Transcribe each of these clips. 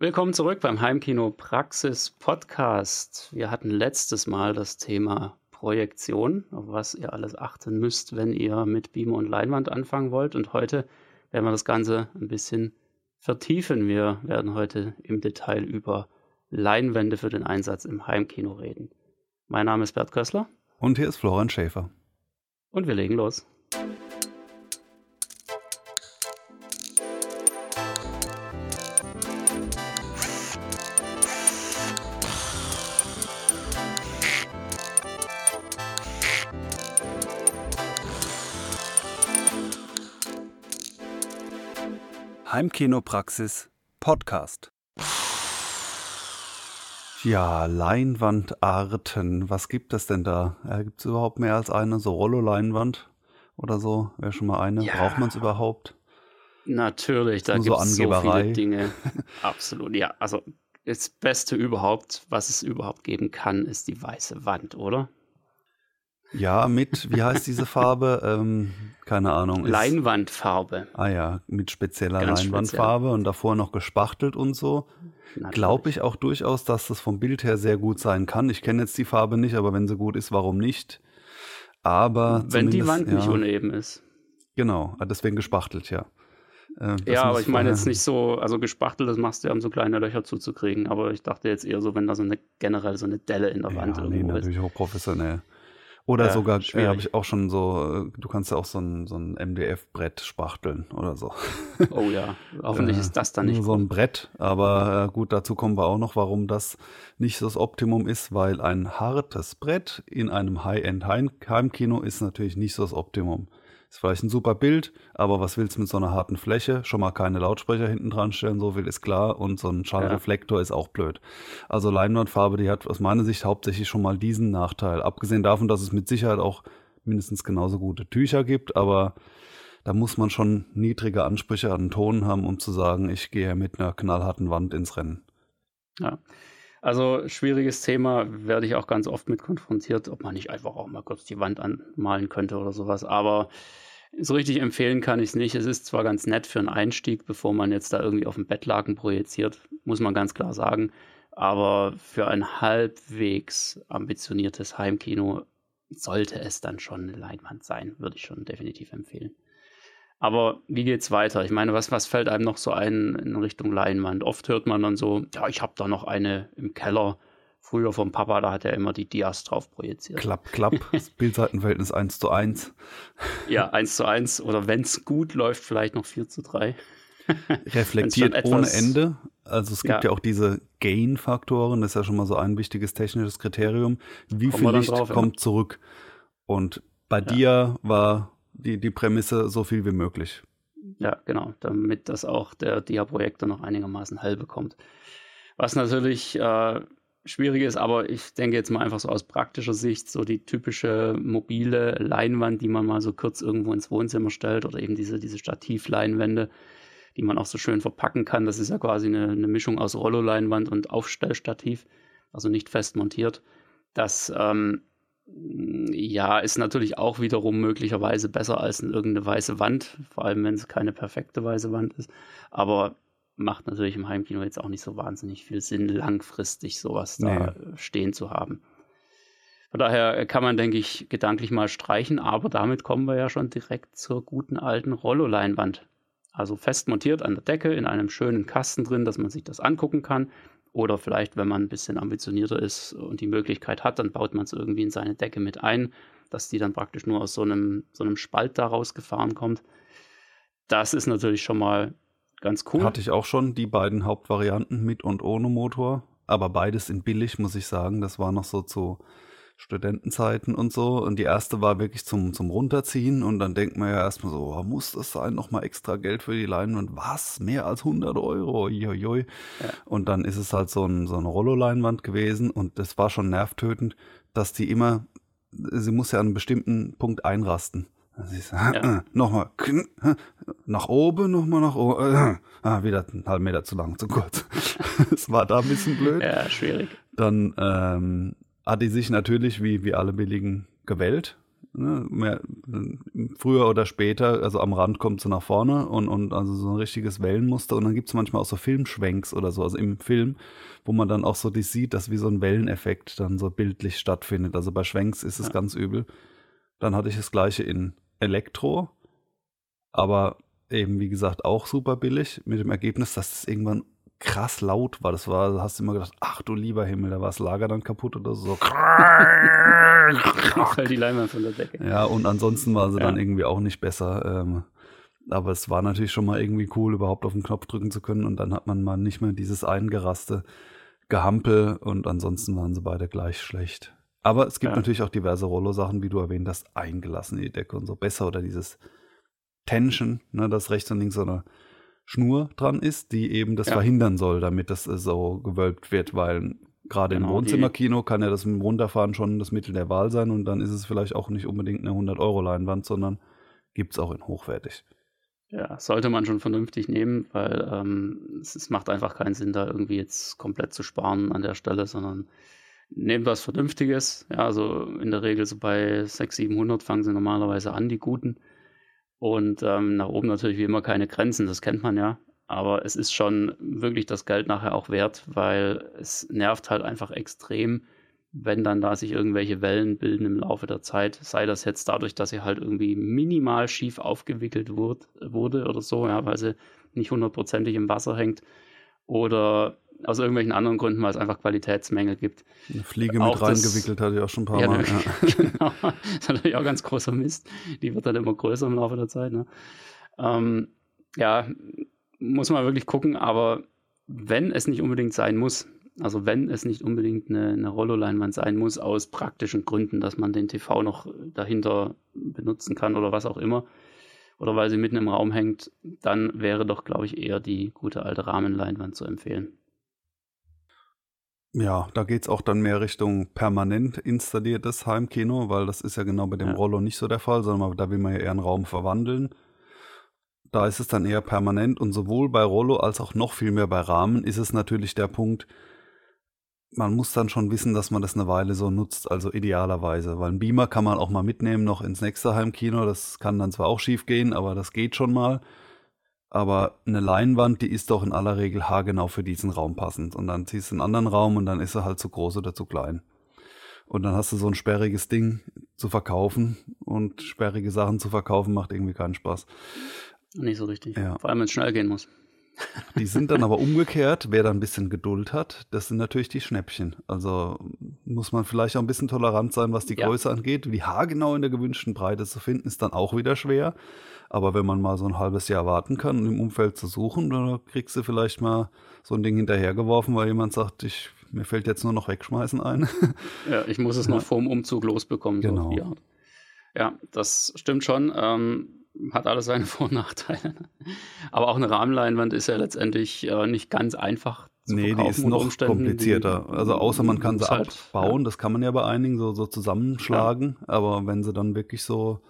Willkommen zurück beim Heimkino Praxis Podcast. Wir hatten letztes Mal das Thema Projektion, auf was ihr alles achten müsst, wenn ihr mit Beamer und Leinwand anfangen wollt. Und heute werden wir das Ganze ein bisschen vertiefen. Wir werden heute im Detail über Leinwände für den Einsatz im Heimkino reden. Mein Name ist Bert Kössler. Und hier ist Florian Schäfer. Und wir legen los. Heimkinopraxis Podcast. Ja, Leinwandarten. Was gibt es denn da? Äh, gibt es überhaupt mehr als eine? So Rollo-Leinwand oder so? Wäre schon mal eine. Ja. Braucht man es überhaupt? Natürlich, da gibt es so, so viele Dinge. Absolut, ja. Also das Beste überhaupt, was es überhaupt geben kann, ist die weiße Wand, oder? Ja, mit, wie heißt diese Farbe? Ähm, keine Ahnung. Leinwandfarbe. Ah ja, mit spezieller Ganz Leinwandfarbe speziell. und davor noch gespachtelt und so. Glaube ich auch durchaus, dass das vom Bild her sehr gut sein kann. Ich kenne jetzt die Farbe nicht, aber wenn sie gut ist, warum nicht? Aber wenn die Wand ja, nicht uneben ist. Genau, ah, deswegen gespachtelt, ja. Äh, ja, aber ich meine jetzt nicht so, also gespachtelt, das machst du ja, um so kleine Löcher zuzukriegen. Aber ich dachte jetzt eher so, wenn da so eine generell so eine Delle in der ja, Wand nee, irgendwo natürlich ist. hochprofessionell. Oder ja, sogar, ja, habe ich auch schon so, äh, du kannst ja auch so ein, so ein MDF-Brett spachteln oder so. Oh ja, hoffentlich äh, ist das dann nicht. So ein Brett, aber äh, gut, dazu kommen wir auch noch, warum das nicht so das Optimum ist, weil ein hartes Brett in einem High-End-Heimkino ist natürlich nicht so das Optimum. Ist vielleicht ein super Bild, aber was willst du mit so einer harten Fläche? Schon mal keine Lautsprecher hinten dran stellen, so viel ist klar. Und so ein Schallreflektor ja. ist auch blöd. Also Leinwandfarbe, die hat aus meiner Sicht hauptsächlich schon mal diesen Nachteil. Abgesehen davon, dass es mit Sicherheit auch mindestens genauso gute Tücher gibt, aber da muss man schon niedrige Ansprüche an den Ton haben, um zu sagen, ich gehe mit einer knallharten Wand ins Rennen. Ja. Also schwieriges Thema, werde ich auch ganz oft mit konfrontiert, ob man nicht einfach auch mal kurz die Wand anmalen könnte oder sowas. Aber so richtig empfehlen kann ich es nicht. Es ist zwar ganz nett für einen Einstieg, bevor man jetzt da irgendwie auf dem Bettlaken projiziert, muss man ganz klar sagen. Aber für ein halbwegs ambitioniertes Heimkino sollte es dann schon eine Leinwand sein, würde ich schon definitiv empfehlen. Aber wie geht's weiter? Ich meine, was, was fällt einem noch so ein in Richtung Leinwand? Oft hört man dann so, ja, ich habe da noch eine im Keller. Früher vom Papa, da hat er immer die Dias drauf projiziert. Klapp, klapp. Das Bildseitenverhältnis 1 zu 1. Ja, 1 zu 1. Oder wenn es gut läuft, vielleicht noch 4 zu 3. Reflektiert ohne Ende. Also es gibt ja, ja auch diese Gain-Faktoren, das ist ja schon mal so ein wichtiges technisches Kriterium. Wie viel Licht drauf, kommt ja. zurück? Und bei ja. dir war die, die Prämisse so viel wie möglich. Ja, genau, damit das auch der Dia-Projektor noch einigermaßen hell bekommt. Was natürlich äh, schwierig ist, aber ich denke jetzt mal einfach so aus praktischer Sicht, so die typische mobile Leinwand, die man mal so kurz irgendwo ins Wohnzimmer stellt oder eben diese, diese Stativleinwände, die man auch so schön verpacken kann. Das ist ja quasi eine, eine Mischung aus Rollo-Leinwand und Aufstellstativ, also nicht fest montiert. Das ähm, ja, ist natürlich auch wiederum möglicherweise besser als irgendeine weiße Wand, vor allem wenn es keine perfekte weiße Wand ist. Aber macht natürlich im Heimkino jetzt auch nicht so wahnsinnig viel Sinn, langfristig sowas nee. da stehen zu haben. Von daher kann man, denke ich, gedanklich mal streichen, aber damit kommen wir ja schon direkt zur guten alten Rollo-Leinwand. Also fest montiert an der Decke in einem schönen Kasten drin, dass man sich das angucken kann. Oder vielleicht, wenn man ein bisschen ambitionierter ist und die Möglichkeit hat, dann baut man es irgendwie in seine Decke mit ein, dass die dann praktisch nur aus so einem, so einem Spalt da rausgefahren kommt. Das ist natürlich schon mal ganz cool. Hatte ich auch schon die beiden Hauptvarianten mit und ohne Motor. Aber beides in billig, muss ich sagen. Das war noch so zu Studentenzeiten und so. Und die erste war wirklich zum, zum Runterziehen. Und dann denkt man ja erstmal so, oh, muss das sein? Nochmal extra Geld für die Leinwand. Was? Mehr als 100 Euro? Jojoi. Ja. Und dann ist es halt so, ein, so eine Rollo-Leinwand gewesen. Und das war schon nervtötend, dass die immer, sie muss ja an einem bestimmten Punkt einrasten. Ja. Äh, nochmal nach oben, nochmal nach oben. Äh, ah, wieder einen halben Meter zu lang, zu kurz. Es war da ein bisschen blöd. Ja, schwierig. Dann ähm, hat die sich natürlich, wie, wie alle billigen, gewählt. Ne? Mehr, früher oder später, also am Rand kommt sie nach vorne und, und also so ein richtiges Wellenmuster. Und dann gibt es manchmal auch so Filmschwenks oder so, also im Film, wo man dann auch so die sieht, dass wie so ein Welleneffekt dann so bildlich stattfindet. Also bei Schwenks ist es ja. ganz übel. Dann hatte ich das gleiche in Elektro, aber eben wie gesagt auch super billig, mit dem Ergebnis, dass es irgendwann krass laut war. Das war, hast du immer gedacht, ach du lieber Himmel, da war das Lager dann kaputt oder so. Die Leinwand von der Decke. Ja, und ansonsten war sie ja. dann irgendwie auch nicht besser. Ähm, aber es war natürlich schon mal irgendwie cool, überhaupt auf den Knopf drücken zu können. Und dann hat man mal nicht mehr dieses eingeraste Gehampel. Und ansonsten waren sie beide gleich schlecht. Aber es gibt ja. natürlich auch diverse Rollo-Sachen, wie du erwähnt hast, eingelassen in die Decke und so besser. Oder dieses Tension, ne, dass rechts und links so eine Schnur dran ist, die eben das ja. verhindern soll, damit das äh, so gewölbt wird, weil gerade genau, im Wohnzimmerkino kann ja das Runterfahren schon das Mittel der Wahl sein und dann ist es vielleicht auch nicht unbedingt eine 100-Euro-Leinwand, sondern gibt es auch in hochwertig. Ja, sollte man schon vernünftig nehmen, weil ähm, es, es, macht einfach keinen Sinn, da irgendwie jetzt komplett zu sparen an der Stelle, sondern nehmt was Vernünftiges. Ja, also in der Regel so bei 600, 700 fangen sie normalerweise an, die guten. Und ähm, nach oben natürlich wie immer keine Grenzen, das kennt man ja. Aber es ist schon wirklich das Geld nachher auch wert, weil es nervt halt einfach extrem, wenn dann da sich irgendwelche Wellen bilden im Laufe der Zeit. Sei das jetzt dadurch, dass sie halt irgendwie minimal schief aufgewickelt wurde, wurde oder so, ja, weil sie nicht hundertprozentig im Wasser hängt. Oder aus irgendwelchen anderen Gründen, weil es einfach Qualitätsmängel gibt. Eine Fliege auch mit reingewickelt hatte ich auch schon ein paar ja, Mal. Ja. genau, das ist natürlich auch ganz großer Mist. Die wird dann immer größer im Laufe der Zeit. Ne? Ähm, ja, muss man wirklich gucken, aber wenn es nicht unbedingt sein muss, also wenn es nicht unbedingt eine, eine Rollo-Leinwand sein muss, aus praktischen Gründen, dass man den TV noch dahinter benutzen kann oder was auch immer, oder weil sie mitten im Raum hängt, dann wäre doch, glaube ich, eher die gute alte Rahmenleinwand zu empfehlen. Ja, da geht es auch dann mehr Richtung permanent installiertes Heimkino, weil das ist ja genau bei dem ja. Rollo nicht so der Fall, sondern da will man ja eher einen Raum verwandeln. Da ist es dann eher permanent und sowohl bei Rollo als auch noch viel mehr bei Rahmen ist es natürlich der Punkt, man muss dann schon wissen, dass man das eine Weile so nutzt, also idealerweise, weil ein Beamer kann man auch mal mitnehmen noch ins nächste Heimkino, das kann dann zwar auch schief gehen, aber das geht schon mal. Aber eine Leinwand, die ist doch in aller Regel haargenau für diesen Raum passend. Und dann ziehst du einen anderen Raum und dann ist er halt zu groß oder zu klein. Und dann hast du so ein sperriges Ding zu verkaufen. Und sperrige Sachen zu verkaufen macht irgendwie keinen Spaß. Nicht so richtig. Ja. Vor allem, wenn es schnell gehen muss. Die sind dann aber umgekehrt, wer da ein bisschen Geduld hat, das sind natürlich die Schnäppchen. Also muss man vielleicht auch ein bisschen tolerant sein, was die ja. Größe angeht. Wie haargenau in der gewünschten Breite zu finden, ist dann auch wieder schwer. Aber wenn man mal so ein halbes Jahr warten kann, um im Umfeld zu suchen, dann kriegst du vielleicht mal so ein Ding hinterhergeworfen, weil jemand sagt, ich, mir fällt jetzt nur noch wegschmeißen ein. Ja, ich muss es noch vorm Umzug losbekommen. Genau. So ja, das stimmt schon. Ähm, hat alles seine Vor- und Nachteile. Aber auch eine Rahmenleinwand ist ja letztendlich äh, nicht ganz einfach zu nee, die ist noch Umständen, komplizierter. Also außer man kann sie halt, abbauen, ja. das kann man ja bei einigen so, so zusammenschlagen. Ja. Aber wenn sie dann wirklich so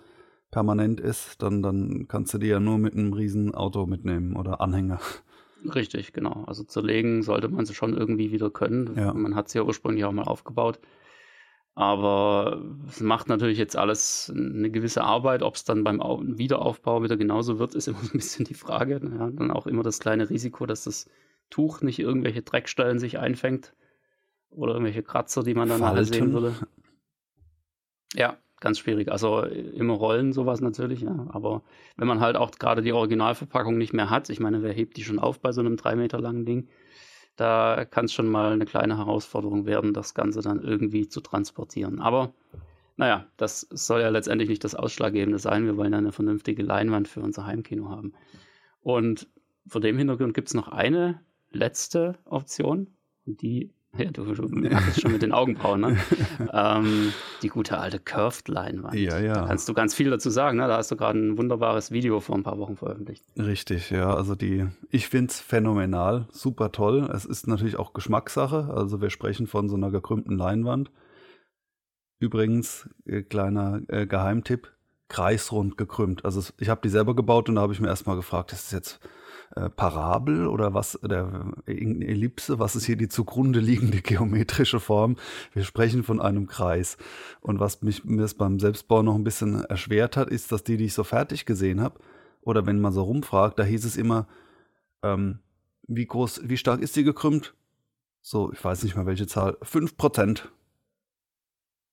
permanent ist, dann, dann kannst du die ja nur mit einem riesen Auto mitnehmen oder Anhänger. Richtig, genau. Also zerlegen sollte man sie schon irgendwie wieder können. Ja. Man hat sie ja ursprünglich auch mal aufgebaut. Aber es macht natürlich jetzt alles eine gewisse Arbeit. Ob es dann beim Wiederaufbau wieder genauso wird, ist immer ein bisschen die Frage. Ja, dann auch immer das kleine Risiko, dass das Tuch nicht irgendwelche Dreckstellen sich einfängt oder irgendwelche Kratzer, die man dann alle sehen würde. Ja, ganz schwierig. Also immer rollen sowas natürlich, ja. Aber wenn man halt auch gerade die Originalverpackung nicht mehr hat, ich meine, wer hebt die schon auf bei so einem drei Meter langen Ding? Da kann es schon mal eine kleine Herausforderung werden, das Ganze dann irgendwie zu transportieren. Aber naja, das soll ja letztendlich nicht das Ausschlaggebende sein. Wir wollen ja eine vernünftige Leinwand für unser Heimkino haben. Und vor dem Hintergrund gibt es noch eine letzte Option, die ja, du, du machst schon mit den Augenbrauen, ne? ähm, die gute alte Curved-Leinwand. Ja, ja. Da kannst du ganz viel dazu sagen, ne? Da hast du gerade ein wunderbares Video vor ein paar Wochen veröffentlicht. Richtig, ja. Also die, ich finde es phänomenal, super toll. Es ist natürlich auch Geschmackssache. Also wir sprechen von so einer gekrümmten Leinwand. Übrigens, äh, kleiner äh, Geheimtipp, kreisrund gekrümmt. Also ich habe die selber gebaut und da habe ich mir erstmal gefragt, ist das jetzt äh, Parabel oder was, oder irgendeine Ellipse, was ist hier die zugrunde liegende geometrische Form? Wir sprechen von einem Kreis. Und was mich mir es beim Selbstbau noch ein bisschen erschwert hat, ist, dass die, die ich so fertig gesehen habe, oder wenn man so rumfragt, da hieß es immer, ähm, wie groß, wie stark ist die gekrümmt? So, ich weiß nicht mal welche Zahl, 5 Prozent.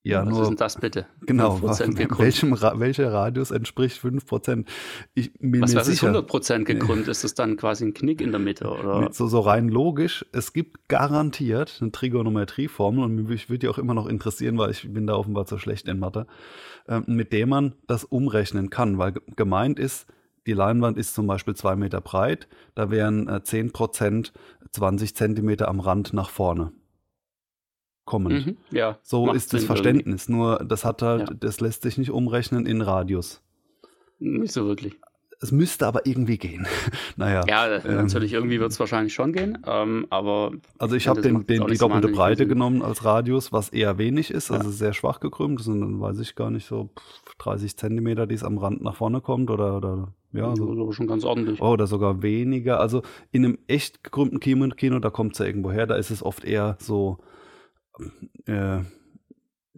Ja, Was nur. Was ist denn das bitte? Genau, welchem, welcher Radius entspricht 5 Prozent? Ich bin was, mir was sicher. ist 100 Prozent gekrümmt? Ist das dann quasi ein Knick in der Mitte? Oder? So, so rein logisch, es gibt garantiert eine Trigonometrieformel und mich würde die auch immer noch interessieren, weil ich bin da offenbar zu schlecht in Mathe, äh, mit der man das umrechnen kann, weil gemeint ist, die Leinwand ist zum Beispiel zwei Meter breit, da wären äh, 10 Prozent 20 Zentimeter am Rand nach vorne kommend. Mhm, ja, so ist das Verständnis. Irgendwie. Nur das hat halt, ja. das lässt sich nicht umrechnen in Radius. Nicht so wirklich. Es müsste aber irgendwie gehen. naja. Ja, ähm, natürlich irgendwie wird es wahrscheinlich schon gehen, ähm, aber. Also ich habe den, den, die doppelte Breite genommen als Radius, was eher wenig ist, also ja. sehr schwach gekrümmt. Das sind dann weiß ich gar nicht so 30 Zentimeter, die es am Rand nach vorne kommt oder, oder ja, so. Also schon ganz ordentlich. Oh, oder sogar weniger. Also in einem echt gekrümmten Kino, Kino da kommt es ja irgendwo her, da ist es oft eher so äh,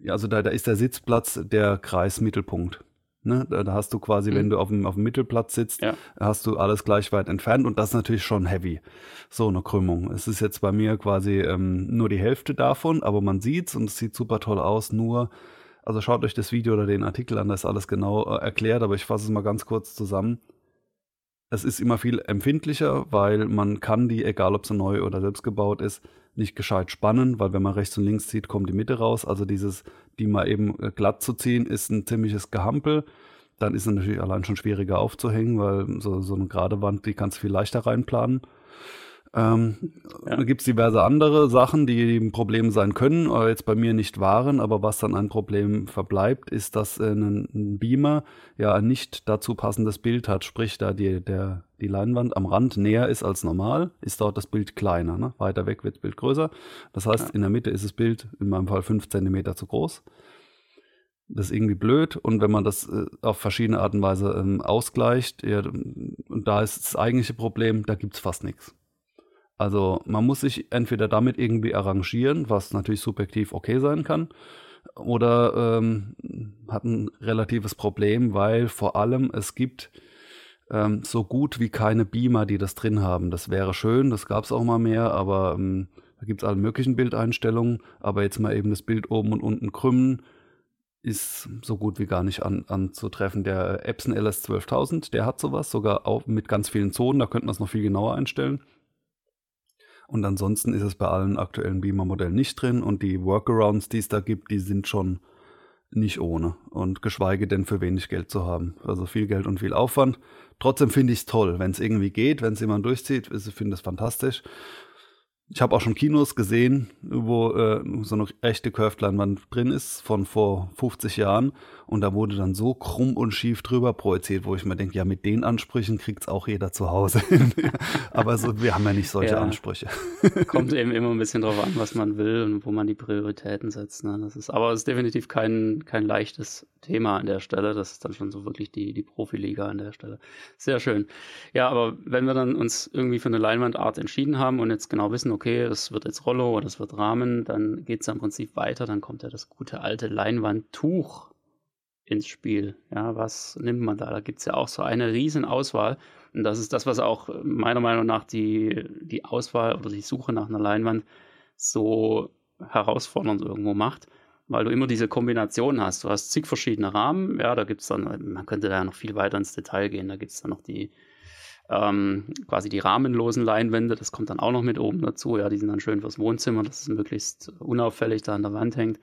also da, da ist der Sitzplatz der Kreismittelpunkt. Ne? Da, da, hast du quasi, mhm. wenn du auf dem, auf dem Mittelplatz sitzt, ja. hast du alles gleich weit entfernt und das ist natürlich schon heavy. So eine Krümmung. Es ist jetzt bei mir quasi ähm, nur die Hälfte davon, aber man sieht's und es sieht super toll aus. Nur, also schaut euch das Video oder den Artikel an, da ist alles genau äh, erklärt, aber ich fasse es mal ganz kurz zusammen. Es ist immer viel empfindlicher, weil man kann die, egal ob sie neu oder selbst gebaut ist, nicht gescheit spannen, weil wenn man rechts und links zieht, kommt die Mitte raus. Also dieses, die mal eben äh, glatt zu ziehen, ist ein ziemliches Gehampel. Dann ist es natürlich allein schon schwieriger aufzuhängen, weil so, so eine gerade Wand, die kannst du viel leichter reinplanen. Ähm, ja. Da gibt es diverse andere Sachen, die ein Problem sein können, aber jetzt bei mir nicht waren. Aber was dann ein Problem verbleibt, ist, dass äh, ein, ein Beamer ja ein nicht dazu passendes Bild hat. Sprich, da die, der, die Leinwand am Rand näher ist als normal, ist dort das Bild kleiner. Ne? Weiter weg wird das Bild größer. Das heißt, ja. in der Mitte ist das Bild in meinem Fall 5 cm zu groß. Das ist irgendwie blöd und wenn man das äh, auf verschiedene Art und Weise ähm, ausgleicht, ja, und da ist das eigentliche Problem, da gibt es fast nichts. Also man muss sich entweder damit irgendwie arrangieren, was natürlich subjektiv okay sein kann, oder ähm, hat ein relatives Problem, weil vor allem es gibt ähm, so gut wie keine Beamer, die das drin haben. Das wäre schön, das gab es auch mal mehr, aber ähm, da gibt es alle möglichen Bildeinstellungen. Aber jetzt mal eben das Bild oben und unten krümmen, ist so gut wie gar nicht an, anzutreffen. Der Epson LS 12000, der hat sowas, sogar auch mit ganz vielen Zonen, da könnte man es noch viel genauer einstellen. Und ansonsten ist es bei allen aktuellen Beamer-Modellen nicht drin und die Workarounds, die es da gibt, die sind schon nicht ohne und geschweige denn für wenig Geld zu haben. Also viel Geld und viel Aufwand. Trotzdem finde ich es toll, wenn es irgendwie geht, wenn es jemand durchzieht, ich finde es fantastisch. Ich habe auch schon Kinos gesehen, wo äh, so eine echte Curved-Leinwand drin ist von vor 50 Jahren und da wurde dann so krumm und schief drüber projiziert, wo ich mir denke, ja, mit den Ansprüchen kriegt es auch jeder zu Hause. Aber so, wir haben ja nicht solche ja. Ansprüche. Kommt eben immer ein bisschen drauf an, was man will und wo man die Prioritäten setzt. Ne? Das ist, aber es ist definitiv kein, kein leichtes Thema an der Stelle. Das ist dann schon so wirklich die, die Profiliga an der Stelle. Sehr schön. Ja, aber wenn wir dann uns irgendwie für eine Leinwandart entschieden haben und jetzt genau wissen, okay, das wird jetzt Rollo oder das wird Rahmen, dann geht es im Prinzip weiter. Dann kommt ja das gute alte Leinwandtuch ins Spiel. Ja, was nimmt man da? Da gibt es ja auch so eine riesen Auswahl. Und das ist das, was auch meiner Meinung nach die, die Auswahl oder die Suche nach einer Leinwand so herausfordernd irgendwo macht, weil du immer diese Kombination hast. Du hast zig verschiedene Rahmen, ja, da gibt es dann, man könnte da noch viel weiter ins Detail gehen, da gibt es dann noch die ähm, quasi die rahmenlosen Leinwände, das kommt dann auch noch mit oben dazu, ja, die sind dann schön fürs Wohnzimmer, dass es möglichst unauffällig da an der Wand hängt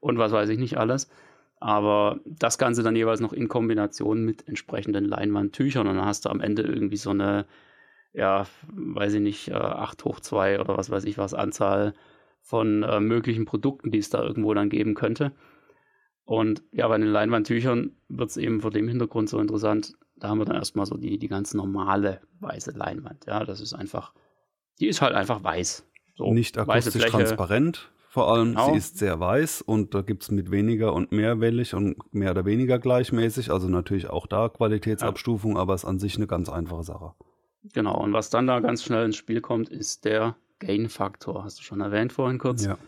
und was weiß ich nicht alles. Aber das Ganze dann jeweils noch in Kombination mit entsprechenden Leinwandtüchern und dann hast du am Ende irgendwie so eine, ja, weiß ich nicht, 8 äh, hoch 2 oder was weiß ich was, Anzahl von äh, möglichen Produkten, die es da irgendwo dann geben könnte. Und ja, bei den Leinwandtüchern wird es eben vor dem Hintergrund so interessant. Da haben wir dann erstmal so die, die ganz normale weiße Leinwand. Ja, das ist einfach, die ist halt einfach weiß. So, Nicht akustisch transparent, vor allem, genau. sie ist sehr weiß und da gibt es mit weniger und mehr wellig und mehr oder weniger gleichmäßig. Also natürlich auch da Qualitätsabstufung, ja. aber es ist an sich eine ganz einfache Sache. Genau, und was dann da ganz schnell ins Spiel kommt, ist der Gain-Faktor. Hast du schon erwähnt vorhin kurz? Ja.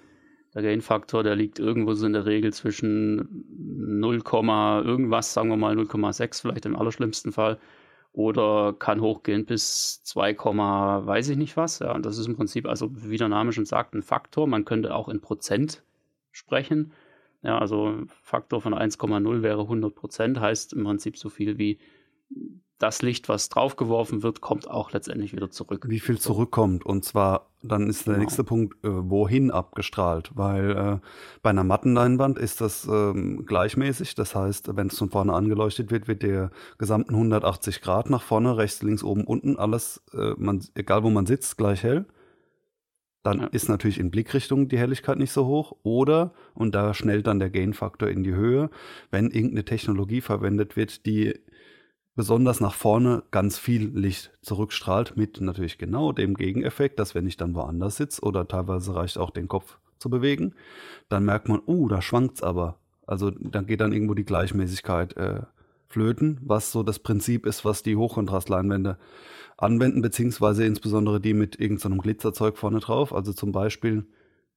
Der Gain-Faktor, der liegt irgendwo so in der Regel zwischen 0, irgendwas, sagen wir mal 0,6 vielleicht im allerschlimmsten Fall. Oder kann hochgehen bis 2, weiß ich nicht was. Ja, und das ist im Prinzip, also wie der Name schon sagt, ein Faktor. Man könnte auch in Prozent sprechen. Ja, also Faktor von 1,0 wäre 100 Prozent, heißt im Prinzip so viel wie das Licht, was draufgeworfen wird, kommt auch letztendlich wieder zurück. Wie viel zurückkommt. Und zwar, dann ist der genau. nächste Punkt, äh, wohin abgestrahlt. Weil äh, bei einer Mattenleinwand ist das ähm, gleichmäßig. Das heißt, wenn es von vorne angeleuchtet wird, wird der gesamten 180 Grad nach vorne, rechts, links, oben, unten, alles, äh, man, egal wo man sitzt, gleich hell. Dann ja. ist natürlich in Blickrichtung die Helligkeit nicht so hoch. Oder, und da schnellt dann der Gain-Faktor in die Höhe, wenn irgendeine Technologie verwendet wird, die besonders nach vorne ganz viel Licht zurückstrahlt, mit natürlich genau dem Gegeneffekt, dass wenn ich dann woanders sitze oder teilweise reicht auch den Kopf zu bewegen, dann merkt man, uh, da schwankt's aber. Also dann geht dann irgendwo die Gleichmäßigkeit äh, flöten, was so das Prinzip ist, was die Hochkontrastleinwände anwenden, beziehungsweise insbesondere die mit irgendeinem so Glitzerzeug vorne drauf. Also zum Beispiel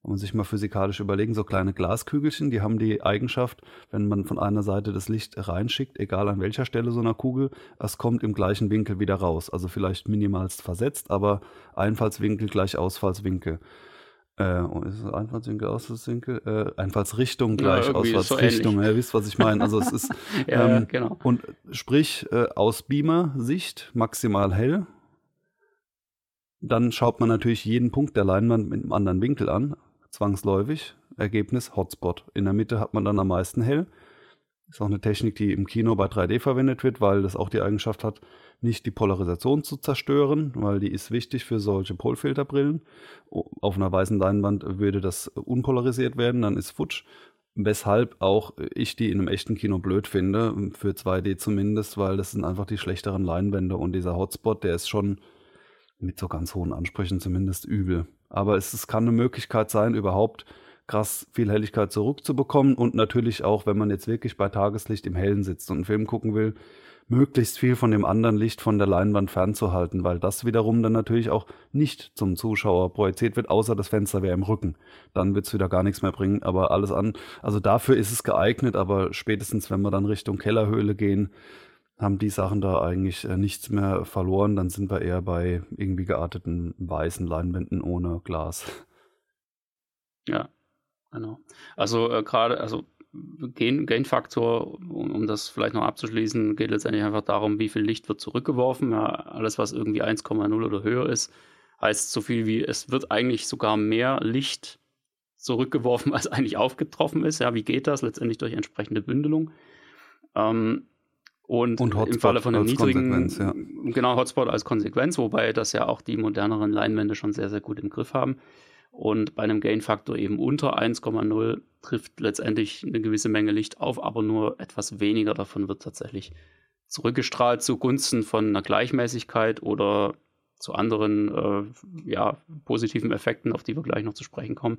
kann man sich mal physikalisch überlegen, so kleine Glaskügelchen, die haben die Eigenschaft, wenn man von einer Seite das Licht reinschickt, egal an welcher Stelle so einer Kugel, es kommt im gleichen Winkel wieder raus. Also vielleicht minimalst versetzt, aber Einfallswinkel gleich Ausfallswinkel. Äh, ist es Einfallswinkel, Ausfallswinkel? Äh, Einfallsrichtung gleich ja, Ausfallsrichtung. So ihr wisst, was ich meine. Also es ist ja, ähm, genau. und sprich äh, aus Beamer-Sicht maximal hell. Dann schaut man natürlich jeden Punkt der Leinwand mit einem anderen Winkel an zwangsläufig. Ergebnis Hotspot. In der Mitte hat man dann am meisten hell. Ist auch eine Technik, die im Kino bei 3D verwendet wird, weil das auch die Eigenschaft hat, nicht die Polarisation zu zerstören, weil die ist wichtig für solche Polfilterbrillen. Auf einer weißen Leinwand würde das unpolarisiert werden, dann ist futsch. Weshalb auch ich die in einem echten Kino blöd finde, für 2D zumindest, weil das sind einfach die schlechteren Leinwände und dieser Hotspot, der ist schon mit so ganz hohen Ansprüchen zumindest übel. Aber es, es kann eine Möglichkeit sein, überhaupt krass viel Helligkeit zurückzubekommen und natürlich auch, wenn man jetzt wirklich bei Tageslicht im Hellen sitzt und einen Film gucken will, möglichst viel von dem anderen Licht von der Leinwand fernzuhalten, weil das wiederum dann natürlich auch nicht zum Zuschauer projiziert wird, außer das Fenster wäre im Rücken. Dann wird es wieder gar nichts mehr bringen, aber alles an. Also dafür ist es geeignet, aber spätestens, wenn wir dann Richtung Kellerhöhle gehen, haben die Sachen da eigentlich äh, nichts mehr verloren. Dann sind wir eher bei irgendwie gearteten weißen Leinwänden ohne Glas. Ja, genau. Also äh, gerade, also Gain-Faktor, um, um, das vielleicht noch abzuschließen, geht letztendlich einfach darum, wie viel Licht wird zurückgeworfen. Ja, alles, was irgendwie 1,0 oder höher ist, heißt so viel wie, es wird eigentlich sogar mehr Licht zurückgeworfen, als eigentlich aufgetroffen ist. Ja, wie geht das? Letztendlich durch entsprechende Bündelung. Ähm, und, und im Falle von einem niedrigen, ja. genau, Hotspot als Konsequenz, wobei das ja auch die moderneren Leinwände schon sehr, sehr gut im Griff haben. Und bei einem Gain-Faktor eben unter 1,0 trifft letztendlich eine gewisse Menge Licht auf, aber nur etwas weniger davon wird tatsächlich zurückgestrahlt zugunsten von einer Gleichmäßigkeit oder zu anderen äh, ja, positiven Effekten, auf die wir gleich noch zu sprechen kommen.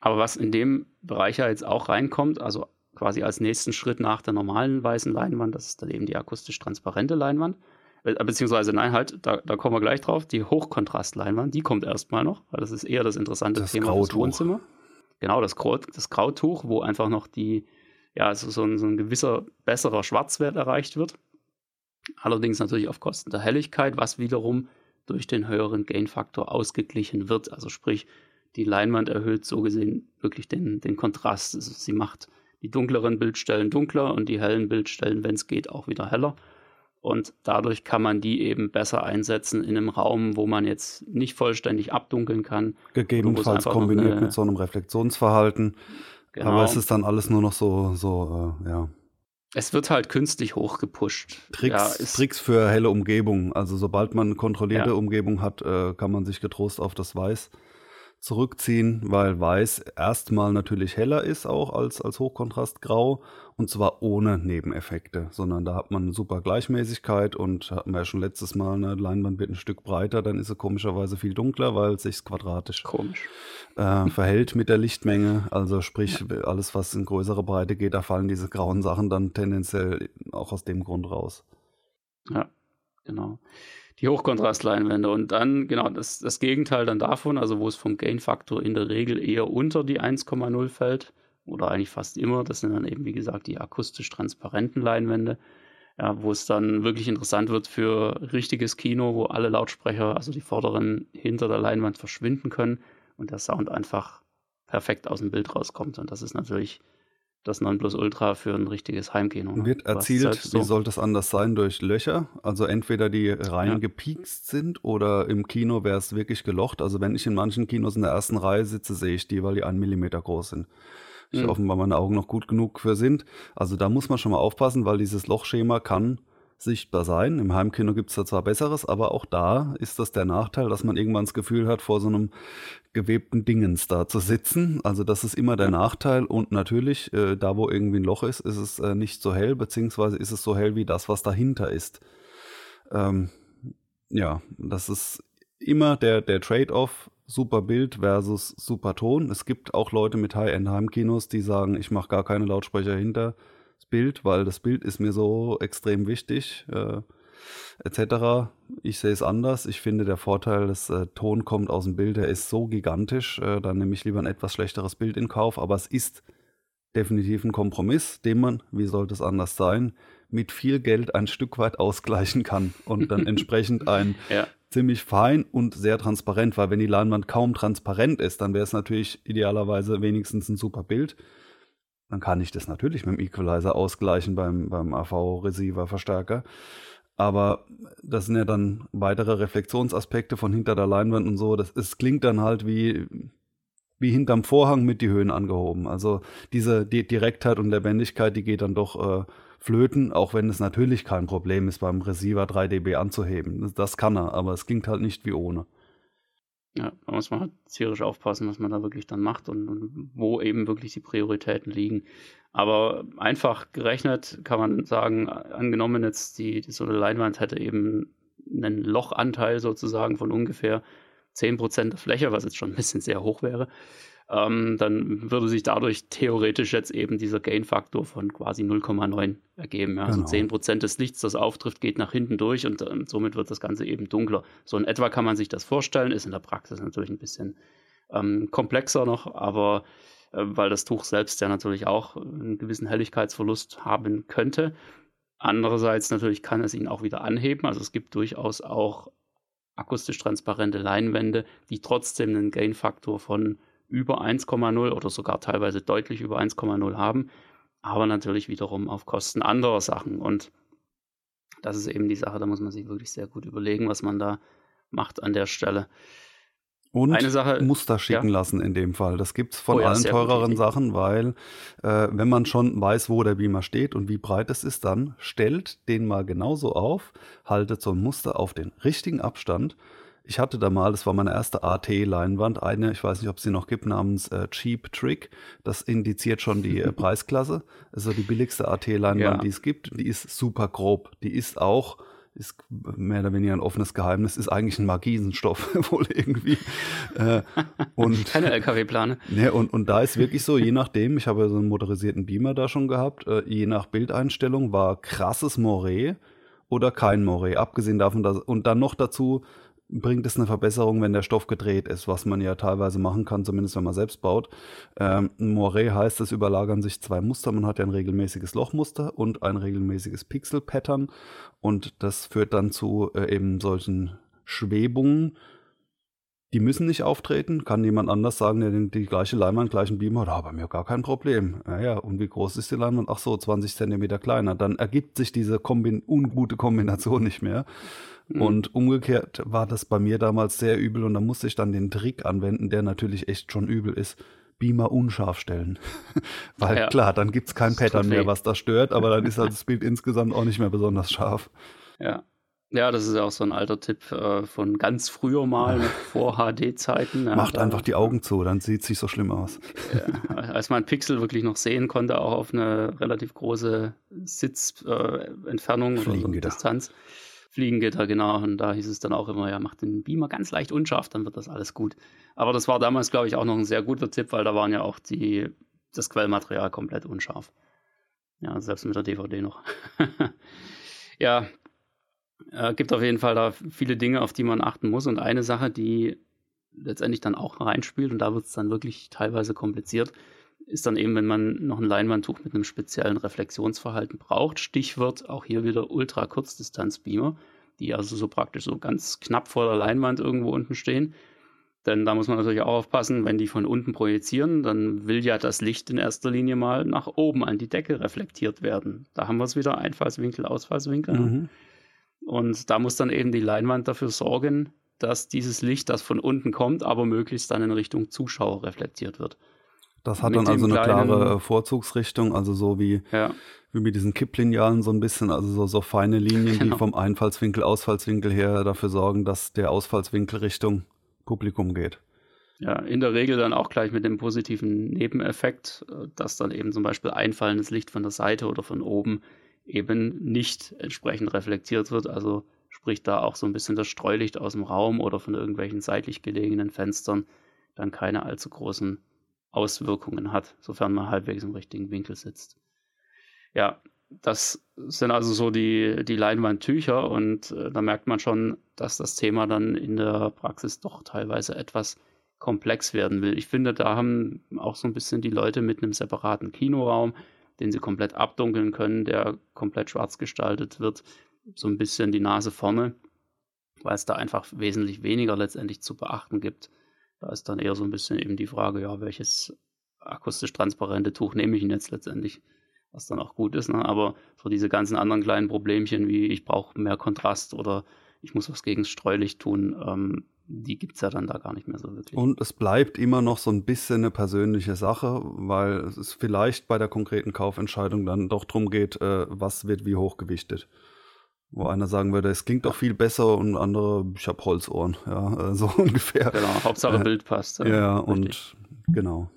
Aber was in dem Bereich ja jetzt auch reinkommt, also quasi als nächsten Schritt nach der normalen weißen Leinwand, das ist dann eben die akustisch transparente Leinwand. Äh, beziehungsweise, nein, halt, da, da kommen wir gleich drauf. Die Hochkontrastleinwand, die kommt erstmal noch, weil das ist eher das interessante das Thema Grautuch. fürs Wohnzimmer. Genau, das, Grau, das Grautuch, wo einfach noch die, ja, also so ein, so ein gewisser besserer Schwarzwert erreicht wird. Allerdings natürlich auf Kosten der Helligkeit, was wiederum durch den höheren Gain-Faktor ausgeglichen wird. Also sprich, die Leinwand erhöht so gesehen wirklich den, den Kontrast. Also sie macht die dunkleren Bildstellen dunkler und die hellen Bildstellen, wenn es geht, auch wieder heller. Und dadurch kann man die eben besser einsetzen in einem Raum, wo man jetzt nicht vollständig abdunkeln kann. Gegebenenfalls kombiniert eine, mit so einem Reflexionsverhalten. Genau. Aber es ist dann alles nur noch so, so äh, ja. Es wird halt künstlich hochgepusht. Tricks, ja, Tricks für helle Umgebung. Also sobald man eine kontrollierte ja. Umgebung hat, äh, kann man sich getrost auf das Weiß zurückziehen, weil Weiß erstmal natürlich heller ist auch als, als Hochkontrastgrau und zwar ohne Nebeneffekte, sondern da hat man eine super Gleichmäßigkeit und hatten wir ja schon letztes Mal, eine Leinwand wird ein Stück breiter, dann ist sie komischerweise viel dunkler, weil es sich quadratisch Komisch. Äh, verhält mit der Lichtmenge. Also sprich, alles was in größere Breite geht, da fallen diese grauen Sachen dann tendenziell auch aus dem Grund raus. Ja, Genau. Die Hochkontrastleinwände. Und dann, genau, das, das Gegenteil dann davon, also wo es vom Gain-Faktor in der Regel eher unter die 1,0 fällt, oder eigentlich fast immer, das sind dann eben, wie gesagt, die akustisch transparenten Leinwände, ja, wo es dann wirklich interessant wird für richtiges Kino, wo alle Lautsprecher, also die vorderen, hinter der Leinwand verschwinden können und der Sound einfach perfekt aus dem Bild rauskommt. Und das ist natürlich das Nonplusultra für ein richtiges Heimkino. Ne? Wird erzielt, so. wie sollte es anders sein, durch Löcher? Also entweder die rein ja. gepiekst sind oder im Kino wäre es wirklich gelocht. Also wenn ich in manchen Kinos in der ersten Reihe sitze, sehe ich die, weil die einen Millimeter groß sind. Ich mhm. offenbar meine Augen noch gut genug für sind. Also da muss man schon mal aufpassen, weil dieses Lochschema kann sichtbar sein. Im Heimkino gibt es da zwar Besseres, aber auch da ist das der Nachteil, dass man irgendwann das Gefühl hat, vor so einem gewebten Dingens da zu sitzen. Also das ist immer der Nachteil. Und natürlich, äh, da wo irgendwie ein Loch ist, ist es äh, nicht so hell, beziehungsweise ist es so hell wie das, was dahinter ist. Ähm, ja, das ist immer der, der Trade-off super Bild versus super Ton. Es gibt auch Leute mit High-End-Heimkinos, die sagen, ich mache gar keine Lautsprecher hinter Bild, weil das Bild ist mir so extrem wichtig, äh, etc. Ich sehe es anders. Ich finde, der Vorteil des äh, Ton kommt aus dem Bild, der ist so gigantisch. Äh, dann nehme ich lieber ein etwas schlechteres Bild in Kauf, aber es ist definitiv ein Kompromiss, den man, wie sollte es anders sein, mit viel Geld ein Stück weit ausgleichen kann und dann entsprechend ein ja ziemlich fein und sehr transparent, weil wenn die Leinwand kaum transparent ist, dann wäre es natürlich idealerweise wenigstens ein super Bild. Dann kann ich das natürlich mit dem Equalizer ausgleichen beim, beim AV-Receiver-Verstärker. Aber das sind ja dann weitere Reflexionsaspekte von hinter der Leinwand und so. Das, es klingt dann halt wie, wie hinterm Vorhang mit die Höhen angehoben. Also diese die Direktheit und Lebendigkeit, die geht dann doch äh, flöten, auch wenn es natürlich kein Problem ist, beim Receiver 3 dB anzuheben. Das kann er, aber es klingt halt nicht wie ohne. Ja, da muss man halt tierisch aufpassen, was man da wirklich dann macht und, und, wo eben wirklich die Prioritäten liegen. Aber einfach gerechnet kann man sagen, angenommen jetzt die, die so eine Leinwand hätte eben einen Lochanteil sozusagen von ungefähr 10% der Fläche, was jetzt schon ein bisschen sehr hoch wäre, ähm, dann würde sich dadurch theoretisch jetzt eben dieser Gain-Faktor von quasi 0,9 ergeben. Ja. Also genau. 10% des Lichts, das auftrifft, geht nach hinten durch und ähm, somit wird das Ganze eben dunkler. So in etwa kann man sich das vorstellen, ist in der Praxis natürlich ein bisschen ähm, komplexer noch, aber äh, weil das Tuch selbst ja natürlich auch einen gewissen Helligkeitsverlust haben könnte. Andererseits natürlich kann es ihn auch wieder anheben. Also es gibt durchaus auch akustisch transparente Leinwände, die trotzdem einen Gain-Faktor von über 1,0 oder sogar teilweise deutlich über 1,0 haben, aber natürlich wiederum auf Kosten anderer Sachen. Und das ist eben die Sache, da muss man sich wirklich sehr gut überlegen, was man da macht an der Stelle. Und Eine Sache, Muster schicken ja. lassen in dem Fall. Das gibt es von oh ja, allen teureren Sachen, weil äh, wenn man schon weiß, wo der Beamer steht und wie breit es ist, dann stellt den mal genauso auf, haltet so ein Muster auf den richtigen Abstand ich hatte da mal, das war meine erste AT-Leinwand, eine, ich weiß nicht, ob es sie noch gibt, namens äh, Cheap Trick. Das indiziert schon die äh, Preisklasse. Also die billigste AT-Leinwand, ja. die es gibt. Die ist super grob. Die ist auch, ist mehr oder weniger ein offenes Geheimnis, ist eigentlich ein Markisenstoff wohl irgendwie. Äh, und, Keine LKW-Plane. Ne, und, und da ist wirklich so, je nachdem, ich habe ja so einen motorisierten Beamer da schon gehabt, äh, je nach Bildeinstellung war krasses Moray oder kein Moray. Abgesehen davon, dass, und dann noch dazu bringt es eine Verbesserung, wenn der Stoff gedreht ist, was man ja teilweise machen kann, zumindest wenn man selbst baut. Ähm, Moiré heißt, es überlagern sich zwei Muster. Man hat ja ein regelmäßiges Lochmuster und ein regelmäßiges Pixel-Pattern und das führt dann zu äh, eben solchen Schwebungen. Die müssen nicht auftreten, kann jemand anders sagen, der die gleiche Leinwand, gleichen Beam hat, aber mir gar kein Problem. Naja, und wie groß ist die Leinwand? Ach so, 20 Zentimeter kleiner. Dann ergibt sich diese Kombin ungute Kombination nicht mehr. Mhm. Und umgekehrt war das bei mir damals sehr übel und da musste ich dann den Trick anwenden, der natürlich echt schon übel ist. Beamer unscharf stellen. Weil ja. klar, dann gibt es kein Pattern mehr, was da stört, aber dann ist halt das Bild insgesamt auch nicht mehr besonders scharf. Ja. Ja, das ist ja auch so ein alter Tipp äh, von ganz früher mal, vor HD-Zeiten. Ja, Macht einfach die Augen zu, dann sieht es nicht so schlimm aus. Ja, als man Pixel wirklich noch sehen konnte, auch auf eine relativ große Sitzentfernung äh, oder so Distanz. Fliegengitter, genau. Und da hieß es dann auch immer, ja, mach den Beamer ganz leicht unscharf, dann wird das alles gut. Aber das war damals, glaube ich, auch noch ein sehr guter Tipp, weil da waren ja auch die, das Quellmaterial komplett unscharf. Ja, selbst mit der DVD noch. ja, äh, gibt auf jeden Fall da viele Dinge, auf die man achten muss. Und eine Sache, die letztendlich dann auch reinspielt, und da wird es dann wirklich teilweise kompliziert, ist dann eben, wenn man noch ein Leinwandtuch mit einem speziellen Reflexionsverhalten braucht. Stichwort auch hier wieder Ultra-Kurzdistanz-Beamer, die also so praktisch so ganz knapp vor der Leinwand irgendwo unten stehen. Denn da muss man natürlich auch aufpassen, wenn die von unten projizieren, dann will ja das Licht in erster Linie mal nach oben an die Decke reflektiert werden. Da haben wir es wieder, Einfallswinkel, Ausfallswinkel. Mhm. Und da muss dann eben die Leinwand dafür sorgen, dass dieses Licht, das von unten kommt, aber möglichst dann in Richtung Zuschauer reflektiert wird. Das hat dann also eine klare äh, Vorzugsrichtung, also so wie, ja. wie mit diesen Kipplinealen so ein bisschen, also so, so feine Linien, genau. die vom Einfallswinkel, Ausfallswinkel her dafür sorgen, dass der Ausfallswinkel Richtung Publikum geht. Ja, in der Regel dann auch gleich mit dem positiven Nebeneffekt, äh, dass dann eben zum Beispiel einfallendes Licht von der Seite oder von oben eben nicht entsprechend reflektiert wird. Also sprich da auch so ein bisschen das Streulicht aus dem Raum oder von irgendwelchen seitlich gelegenen Fenstern dann keine allzu großen Auswirkungen hat, sofern man halbwegs im richtigen Winkel sitzt. Ja, das sind also so die, die Leinwandtücher und äh, da merkt man schon, dass das Thema dann in der Praxis doch teilweise etwas komplex werden will. Ich finde, da haben auch so ein bisschen die Leute mit einem separaten Kinoraum, den sie komplett abdunkeln können, der komplett schwarz gestaltet wird, so ein bisschen die Nase vorne, weil es da einfach wesentlich weniger letztendlich zu beachten gibt. Da ist dann eher so ein bisschen eben die Frage, ja, welches akustisch transparente Tuch nehme ich denn jetzt letztendlich? was dann auch gut ist. Ne? Aber so diese ganzen anderen kleinen Problemchen wie ich brauche mehr Kontrast oder ich muss was gegen Streulicht tun, ähm, die gibt es ja dann da gar nicht mehr so wirklich. Und es bleibt immer noch so ein bisschen eine persönliche Sache, weil es vielleicht bei der konkreten Kaufentscheidung dann doch darum geht, äh, was wird wie hoch gewichtet. Wo einer sagen würde, es klingt doch viel besser und andere, ich habe Holzohren, ja, so ungefähr. Genau, Hauptsache äh, Bild passt. Ja, ja und genau.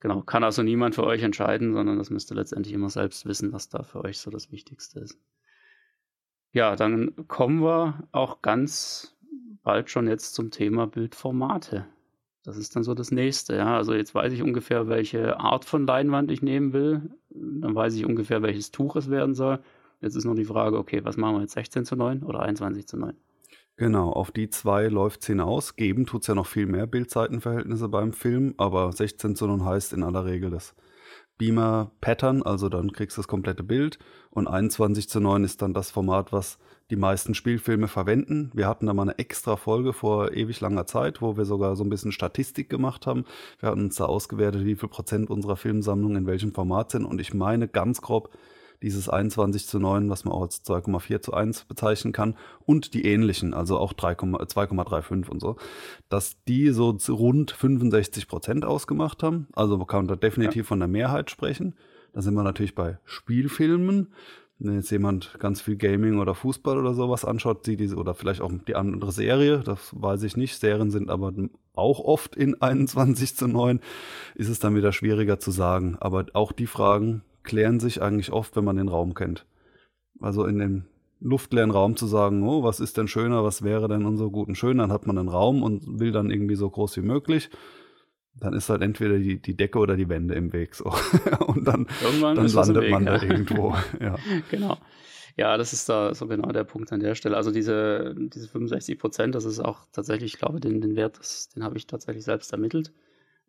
Genau, kann also niemand für euch entscheiden, sondern das müsst ihr letztendlich immer selbst wissen, was da für euch so das Wichtigste ist. Ja, dann kommen wir auch ganz bald schon jetzt zum Thema Bildformate. Das ist dann so das nächste, ja. Also jetzt weiß ich ungefähr, welche Art von Leinwand ich nehmen will. Dann weiß ich ungefähr, welches Tuch es werden soll. Jetzt ist nur die Frage, okay, was machen wir jetzt 16 zu 9 oder 21 zu 9? Genau, auf die zwei läuft es hinaus. Geben tut es ja noch viel mehr Bildzeitenverhältnisse beim Film, aber 16 zu 9 heißt in aller Regel das Beamer-Pattern, also dann kriegst du das komplette Bild. Und 21 zu 9 ist dann das Format, was die meisten Spielfilme verwenden. Wir hatten da mal eine extra Folge vor ewig langer Zeit, wo wir sogar so ein bisschen Statistik gemacht haben. Wir hatten uns da ausgewertet, wie viel Prozent unserer Filmsammlung in welchem Format sind. Und ich meine ganz grob, dieses 21 zu 9, was man auch als 2,4 zu 1 bezeichnen kann, und die ähnlichen, also auch 2,35 und so, dass die so rund 65 Prozent ausgemacht haben. Also man kann da definitiv ja. von der Mehrheit sprechen. Da sind wir natürlich bei Spielfilmen. Wenn jetzt jemand ganz viel Gaming oder Fußball oder sowas anschaut, sieht diese, oder vielleicht auch die andere Serie, das weiß ich nicht. Serien sind aber auch oft in 21 zu 9, ist es dann wieder schwieriger zu sagen. Aber auch die Fragen klären sich eigentlich oft, wenn man den Raum kennt. Also in dem luftleeren Raum zu sagen, oh, was ist denn schöner, was wäre denn unser guten schön, dann hat man einen Raum und will dann irgendwie so groß wie möglich. Dann ist halt entweder die, die Decke oder die Wände im Weg so. und dann, dann landet Weg, man ja. da irgendwo. Ja. genau. Ja, das ist da so genau der Punkt an der Stelle. Also diese, diese 65 Prozent, das ist auch tatsächlich, ich glaube, den, den Wert, das, den habe ich tatsächlich selbst ermittelt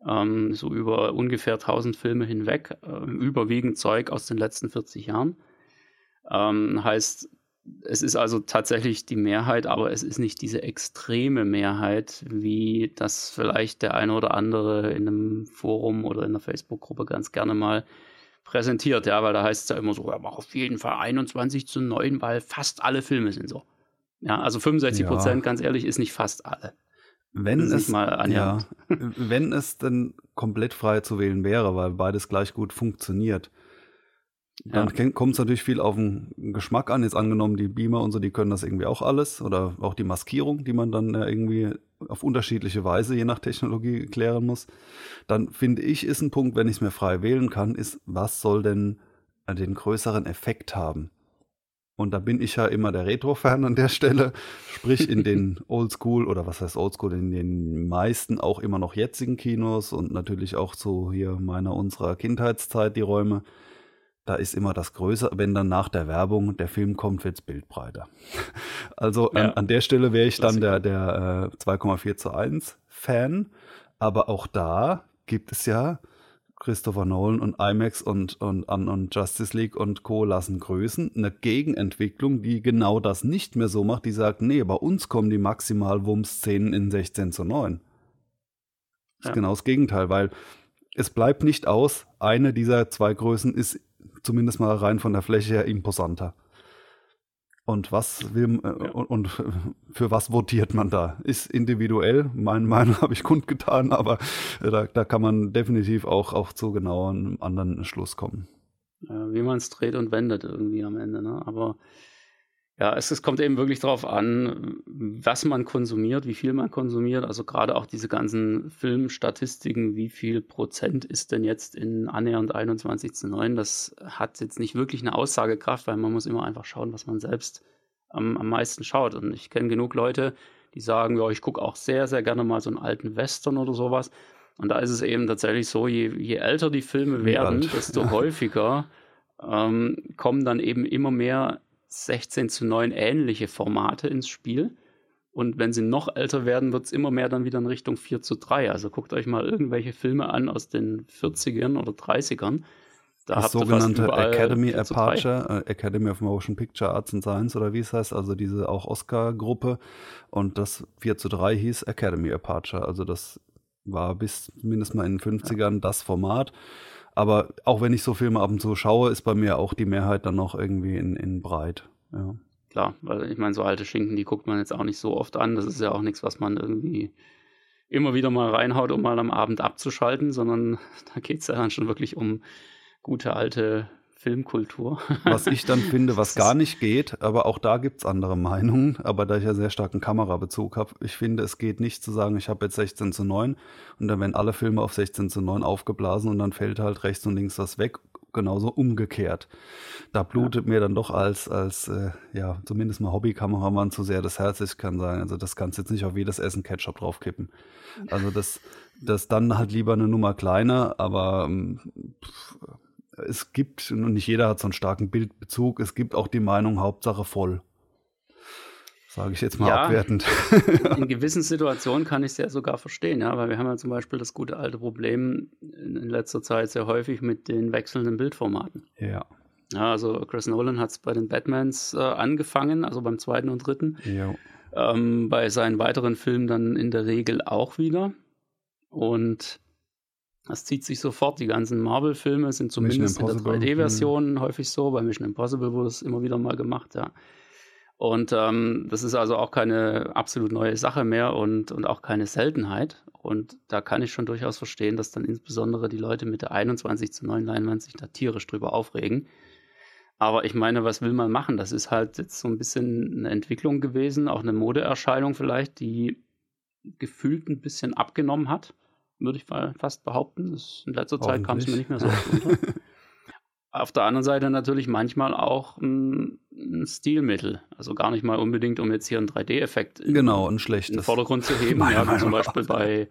ähm, so über ungefähr 1000 Filme hinweg, äh, überwiegend Zeug aus den letzten 40 Jahren. Ähm, heißt, es ist also tatsächlich die Mehrheit, aber es ist nicht diese extreme Mehrheit, wie das vielleicht der eine oder andere in einem Forum oder in einer Facebook-Gruppe ganz gerne mal präsentiert, ja, weil da heißt es ja immer so, ja, mach auf jeden Fall 21 zu 9, weil fast alle Filme sind so. Ja, also 65 Prozent, ja. ganz ehrlich, ist nicht fast alle wenn es mal ja, wenn es denn komplett frei zu wählen wäre, weil beides gleich gut funktioniert, dann ja. kommt es natürlich viel auf den Geschmack an. Jetzt angenommen, die Beamer und so, die können das irgendwie auch alles oder auch die Maskierung, die man dann irgendwie auf unterschiedliche Weise je nach Technologie klären muss. Dann finde ich, ist ein Punkt, wenn ich es mir frei wählen kann, ist, was soll denn den größeren Effekt haben? Und da bin ich ja immer der Retro-Fan an der Stelle. Sprich, in den Oldschool oder was heißt Oldschool, in den meisten auch immer noch jetzigen Kinos und natürlich auch so hier meiner, unserer Kindheitszeit die Räume. da ist immer das Größere. Wenn dann nach der Werbung der Film kommt, wird das Bild breiter. Also ja. an, an, der Stelle wäre ich dann der, der äh, 2,4 zu 1 Fan. Aber auch da gibt es ja Christopher Nolan und IMAX und, und, und Justice League und Co. lassen größen. Eine Gegenentwicklung, die genau das nicht mehr so macht, die sagt, nee, bei uns kommen die maximal Wumms-Szenen in 16 zu 9. Das ja. ist genau das Gegenteil, weil es bleibt nicht aus, eine dieser zwei Größen ist zumindest mal rein von der Fläche her imposanter. Und was will äh, ja. und, für was votiert man da? Ist individuell, meine Meinung habe ich kundgetan, aber äh, da, da kann man definitiv auch, auch zu genau einem anderen Schluss kommen. Ja, wie man es dreht und wendet irgendwie am Ende, ne? Aber ja, es, es, kommt eben wirklich darauf an, was man konsumiert, wie viel man konsumiert. Also gerade auch diese ganzen Filmstatistiken, wie viel Prozent ist denn jetzt in annähernd 21 zu 9, das hat jetzt nicht wirklich eine Aussagekraft, weil man muss immer einfach schauen, was man selbst am, am meisten schaut. Und ich kenne genug Leute, die sagen, ja, ich gucke auch sehr, sehr gerne mal so einen alten Western oder sowas. Und da ist es eben tatsächlich so, je, je älter die Filme werden, desto ja. häufiger ähm, kommen dann eben immer mehr 16 zu 9 ähnliche Formate ins Spiel. Und wenn sie noch älter werden, wird es immer mehr dann wieder in Richtung 4 zu 3. Also guckt euch mal irgendwelche Filme an aus den 40ern oder 30ern. Da das sogenannte Academy Aperture, äh, Academy of Motion Picture Arts and Science oder wie es heißt, also diese auch Oscar-Gruppe. Und das 4 zu 3 hieß Academy Aperture. Also das war bis mindestens mal in den 50ern ja. das Format. Aber auch wenn ich so Filme ab und zu schaue, ist bei mir auch die Mehrheit dann noch irgendwie in, in breit. Ja. Klar, weil ich meine, so alte Schinken, die guckt man jetzt auch nicht so oft an. Das ist ja auch nichts, was man irgendwie immer wieder mal reinhaut, um mal am Abend abzuschalten, sondern da geht es ja dann schon wirklich um gute alte Filmkultur. Was ich dann finde, was gar nicht geht, aber auch da gibt es andere Meinungen, aber da ich ja sehr starken Kamerabezug habe, ich finde, es geht nicht zu sagen, ich habe jetzt 16 zu 9 und dann werden alle Filme auf 16 zu 9 aufgeblasen und dann fällt halt rechts und links was weg, genauso umgekehrt. Da blutet ja. mir dann doch als, als äh, ja, zumindest mal Hobbykameramann zu sehr das Herz, ich kann sagen, also das kannst jetzt nicht auf jedes Essen Ketchup draufkippen. Also das, das dann halt lieber eine Nummer kleiner, aber ähm, pff, es gibt, und nicht jeder hat so einen starken Bildbezug, es gibt auch die Meinung, Hauptsache voll. Sage ich jetzt mal ja, abwertend. In gewissen Situationen kann ich es ja sogar verstehen, ja, weil wir haben ja zum Beispiel das gute alte Problem in, letzter Zeit sehr häufig mit den wechselnden Bildformaten. Ja. ja also Chris Nolan hat es bei den Batmans äh, angefangen, also beim zweiten und dritten. Ja. Ähm, bei seinen weiteren Filmen dann in der Regel auch wieder. Und das zieht sich sofort. Die ganzen Marvel-Filme sind zumindest in der 3D-Version mhm. häufig so. Bei Mission Impossible wurde es immer wieder mal gemacht, ja. Und ähm, das ist also auch keine absolut neue Sache mehr und, und auch keine Seltenheit. Und da kann ich schon durchaus verstehen, dass dann insbesondere die Leute mit der 21 zu 9 Leinwand sich da tierisch drüber aufregen. Aber ich meine, was will man machen? Das ist halt jetzt so ein bisschen eine Entwicklung gewesen, auch eine Modeerscheinung vielleicht, die gefühlt ein bisschen abgenommen hat würde ich fast behaupten. Das, in letzter Zeit kam es mir nicht mehr so oft unter. Auf der anderen Seite natürlich manchmal auch ein, ein, Stilmittel. Also gar nicht mal unbedingt, um jetzt hier einen 3D-Effekt in, genau, in den Vordergrund zu heben. ja, zum Beispiel bei,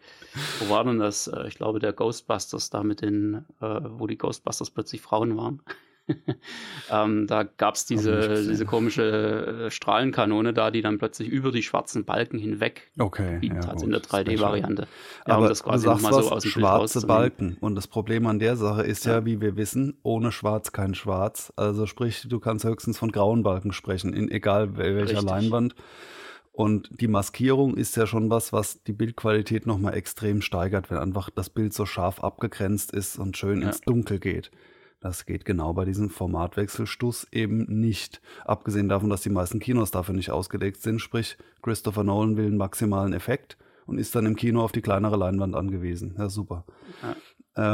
wo war denn das? Äh, ich glaube, der Ghostbusters da mit den, äh, wo die Ghostbusters plötzlich Frauen waren. ähm, da gab es diese, diese komische äh, Strahlenkanone da, die dann plötzlich über die schwarzen Balken hinweg okay, ja, hat in der 3D-Variante. Ja, Aber das quasi was, so aus dem schwarze Balken. Und das Problem an der Sache ist ja. ja, wie wir wissen, ohne Schwarz kein Schwarz. Also sprich, du kannst höchstens von grauen Balken sprechen, in egal welcher Richtig. Leinwand. Und die Maskierung ist ja schon was, was die Bildqualität nochmal extrem steigert, wenn einfach das Bild so scharf abgegrenzt ist und schön ja. ins Dunkel geht. Das geht genau bei diesem Formatwechselstuss eben nicht. Abgesehen davon, dass die meisten Kinos dafür nicht ausgelegt sind, sprich Christopher Nolan will einen maximalen Effekt und ist dann im Kino auf die kleinere Leinwand angewiesen. Ja, super. Ja.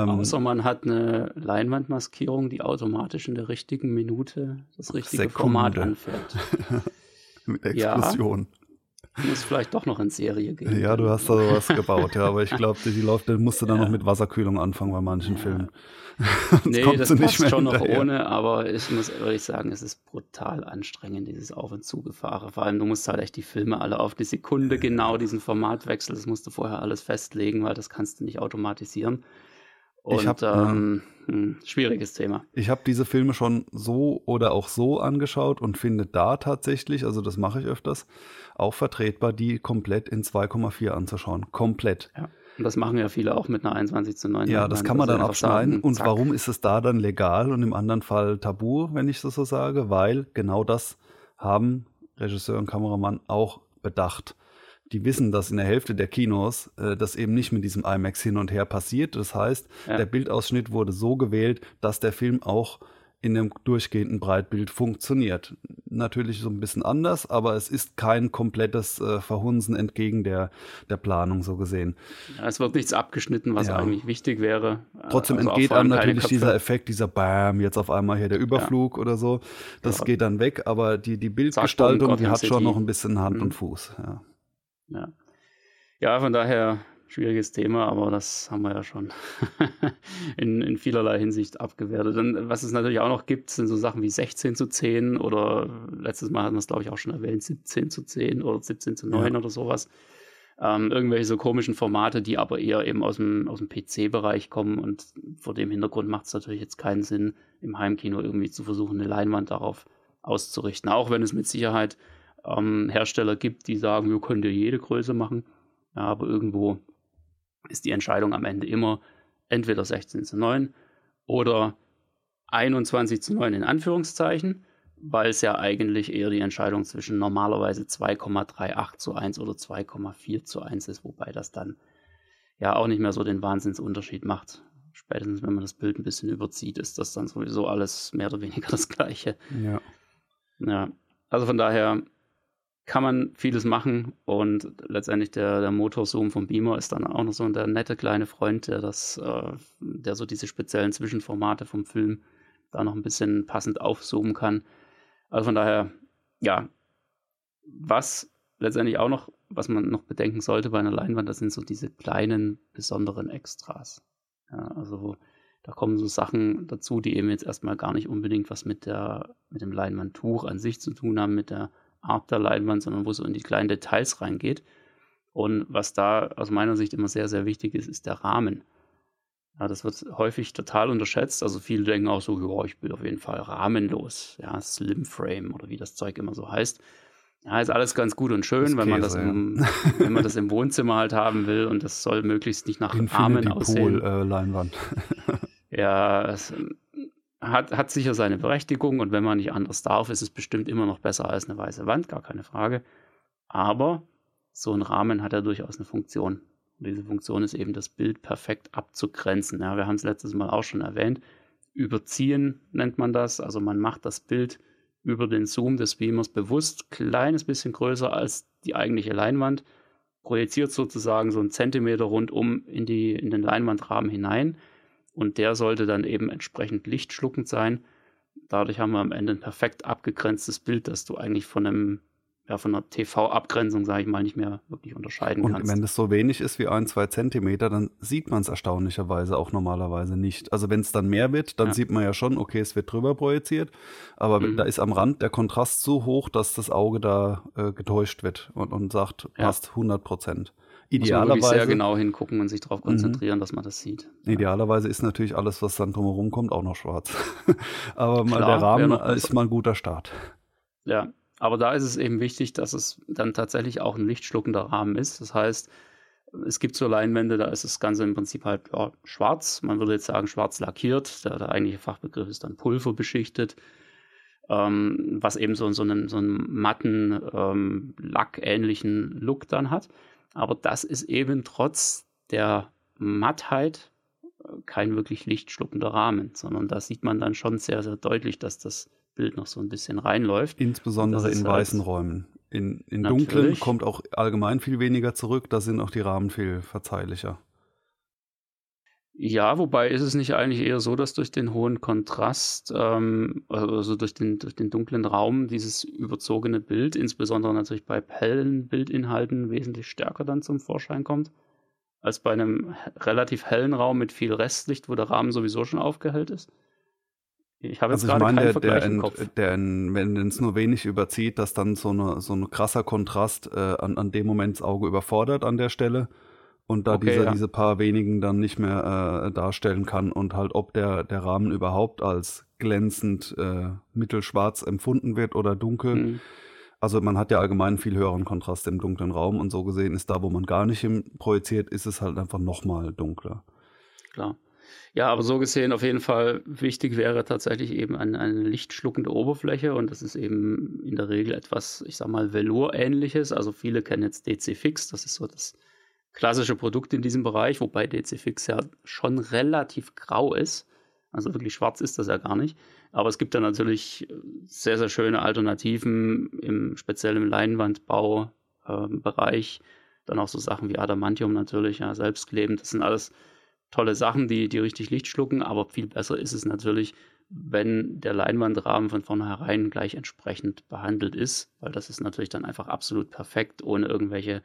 Ähm, Außer man hat eine Leinwandmaskierung, die automatisch in der richtigen Minute das richtige Sekunde. Format anfährt. Mit Explosion. Ja. Muss vielleicht doch noch in Serie gehen. Ja, du hast da sowas gebaut, ja, aber ich glaube, die, die läuft, dann musst du dann ja. noch mit Wasserkühlung anfangen bei manchen ja. Filmen. nee, das passt schon noch ohne, aber ich muss ehrlich sagen, es ist brutal anstrengend, dieses Auf- und Zugefahren. Vor allem, du musst halt echt die Filme alle auf die Sekunde genau diesen Formatwechsel, das musst du vorher alles festlegen, weil das kannst du nicht automatisieren. Und Ich hab, ähm, hm, schwieriges Thema. Ich habe diese Filme schon so oder auch so angeschaut und finde da tatsächlich, also das mache ich öfters, auch vertretbar, die komplett in 2,4 anzuschauen. Komplett. Ja. Und das machen ja viele auch mit einer 21 zu 9. Ja, das kann man dann abschneiden. Und warum ist es da dann legal und im anderen Fall tabu, wenn ich das so sage? Weil genau das haben Regisseur und Kameramann auch bedacht. Die wissen, dass in der Hälfte der Kinos äh, das eben nicht mit diesem IMAX hin und her passiert. Das heißt, Ja. der Bildausschnitt wurde so gewählt, dass der Film auch in einem durchgehenden Breitbild funktioniert. Natürlich so ein bisschen anders, aber es ist kein komplettes äh, Verhunzen entgegen der, der Planung so gesehen. Ja, es wird nichts abgeschnitten, was Ja. eigentlich wichtig wäre. Trotzdem Also auch entgeht einem natürlich dieser Effekt, dieser Bam, jetzt auf einmal hier der Überflug oder so. Das Ja. geht dann weg, aber die, die Bildgestaltung, die hat schon noch ein bisschen Hand Mhm. und Fuß. Ja. Ja. ja, von daher schwieriges Thema, aber das haben wir ja schon in, in vielerlei Hinsicht abgewertet. Und was es natürlich auch noch gibt, sind so Sachen wie 16 zu 10 oder letztes Mal hatten wir es, glaube ich, auch schon erwähnt, 17 zu 10 oder 17 zu 9 Ja. oder sowas. Ähm, irgendwelche so komischen Formate, die aber eher eben aus dem, aus dem PC-Bereich kommen und vor dem Hintergrund macht es natürlich jetzt keinen Sinn, im Heimkino irgendwie zu versuchen, eine Leinwand darauf auszurichten. Auch wenn es mit Sicherheit ähm, Hersteller gibt, die sagen, wir können dir jede Größe machen. Ja, aber irgendwo ist die Entscheidung am Ende immer entweder 16 zu 9 oder 21 zu 9 in Anführungszeichen, weil es ja eigentlich eher die Entscheidung zwischen normalerweise 2,38 zu 1 oder 2,4 zu 1 ist, wobei das dann ja auch nicht mehr so den Wahnsinnsunterschied macht. Spätestens, wenn man das Bild ein bisschen überzieht, ist das dann sowieso alles mehr oder weniger das Gleiche. Ja. Ja, also von daher kann man vieles machen und letztendlich der, der Motorzoom vom Beamer ist dann auch noch so der nette kleine Freund, der das, äh, der so diese speziellen Zwischenformate vom Film da noch ein bisschen passend aufzoomen kann. Also von daher, ja, was letztendlich auch noch, was man noch bedenken sollte bei einer Leinwand, das sind so diese kleinen, besonderen Extras. Ja, also da kommen so Sachen dazu, die eben jetzt erstmal gar nicht unbedingt was mit der, mit dem Leinwandtuch an sich zu tun haben, mit der Art der Leinwand, sondern wo es so in die kleinen Details reingeht. Und was da aus meiner Sicht immer sehr, sehr wichtig ist, ist der Rahmen. Ja, das wird häufig total unterschätzt. Also viele denken auch so, ja, ich will auf jeden Fall rahmenlos, ja, Slim Frame oder wie das Zeug immer so heißt. Ja, ist alles ganz gut und schön, Ist wenn man das Käse, im, wenn man das im Wohnzimmer halt haben will und das soll möglichst nicht nach Rahmen Infinity aussehen. Pool äh, Leinwand. Ja, es hat, hat sicher seine Berechtigung und wenn man nicht anders darf, ist es bestimmt immer noch besser als eine weiße Wand, gar keine Frage. Aber so ein Rahmen hat ja durchaus eine Funktion. Und diese Funktion ist eben, das Bild perfekt abzugrenzen. Ja, wir haben es letztes Mal auch schon erwähnt. Überziehen nennt man das. Also man macht das Bild über den Zoom des Beamers bewusst kleines bisschen größer als die eigentliche Leinwand, projiziert sozusagen so einen Zentimeter rundum in, die, in den Leinwandrahmen hinein und der sollte dann eben entsprechend lichtschluckend sein. Dadurch haben wir am Ende ein perfekt abgegrenztes Bild, das du eigentlich von einem ja, von einer TV-Abgrenzung, sage ich mal, nicht mehr wirklich unterscheiden Und kannst. wenn das so wenig ist wie ein, zwei Zentimeter, dann sieht man es erstaunlicherweise auch normalerweise nicht. Also wenn es dann mehr wird, dann Ja. sieht man ja schon, okay, es wird drüber projiziert, aber Mhm. da ist am Rand der Kontrast so hoch, dass das Auge da äh, getäuscht wird und, und sagt, Ja. passt 100 Prozent. Muss man wirklich Idealerweise, sehr genau hingucken und sich darauf Mhm. konzentrieren, dass man das sieht. Idealerweise ist natürlich alles, was dann drumherum kommt, auch noch schwarz. aber Klar, der Rahmen ist mal ein guter Start. Ja, aber da ist es eben wichtig, dass es dann tatsächlich auch ein lichtschluckender Rahmen ist. Das heißt, es gibt so Leinwände, da ist das Ganze im Prinzip halt ja, schwarz. Man würde jetzt sagen, schwarz lackiert. Der, der eigentliche Fachbegriff ist dann pulverbeschichtet. Ähm, was eben so, so, einen, so einen matten, ähm, lackähnlichen Look dann hat. Aber das ist eben trotz der Mattheit äh, kein wirklich lichtschluckender Rahmen, sondern da sieht man dann schon sehr, sehr deutlich, dass das Bild noch so ein bisschen reinläuft. Insbesondere in halt- weißen Räumen. In, in dunklen kommt auch allgemein viel weniger zurück, da sind auch die Rahmen viel verzeihlicher. Ja, wobei ist es nicht eigentlich eher so, dass durch den hohen Kontrast, ähm, also durch den, durch den dunklen Raum, dieses überzogene Bild, insbesondere natürlich bei hellen Bildinhalten, wesentlich stärker dann zum Vorschein kommt, als bei einem relativ hellen Raum mit viel Restlicht, wo der Rahmen sowieso schon aufgehellt ist? Ich habe jetzt Also ich gerade meine, keinen der, Vergleich der, im Kopf. der wenn es nur wenig überzieht, dass dann so, eine, so ein krasser Kontrast äh, an, an dem Moment das Auge überfordert an der Stelle. Und da Okay, dieser, ja. diese paar wenigen dann nicht mehr äh, darstellen kann und halt ob der, der Rahmen überhaupt als glänzend äh, mittelschwarz empfunden wird oder dunkel. Mhm. Also man hat ja allgemein viel höheren Kontrast im dunklen Raum und so gesehen ist da, wo man gar nicht projiziert, ist es halt einfach nochmal dunkler. Klar. Ja, aber so gesehen auf jeden Fall wichtig wäre tatsächlich eben eine, eine lichtschluckende Oberfläche und das ist eben in der Regel etwas, ich sag mal, Velour-ähnliches. Also viele kennen jetzt DC Fix, das ist so das klassische Produkt in diesem Bereich, wobei DC Fix ja schon relativ grau ist. Also wirklich schwarz ist das ja gar nicht. Aber es gibt da natürlich sehr, sehr schöne Alternativen, im, speziell im Leinwandbau-Bereich. Dann auch so Sachen wie Adamantium natürlich, ja, selbstklebend. Das sind alles tolle Sachen, die, die richtig Licht schlucken, aber viel besser ist es natürlich, wenn der Leinwandrahmen von vornherein gleich entsprechend behandelt ist, weil das ist natürlich dann einfach absolut perfekt, ohne irgendwelche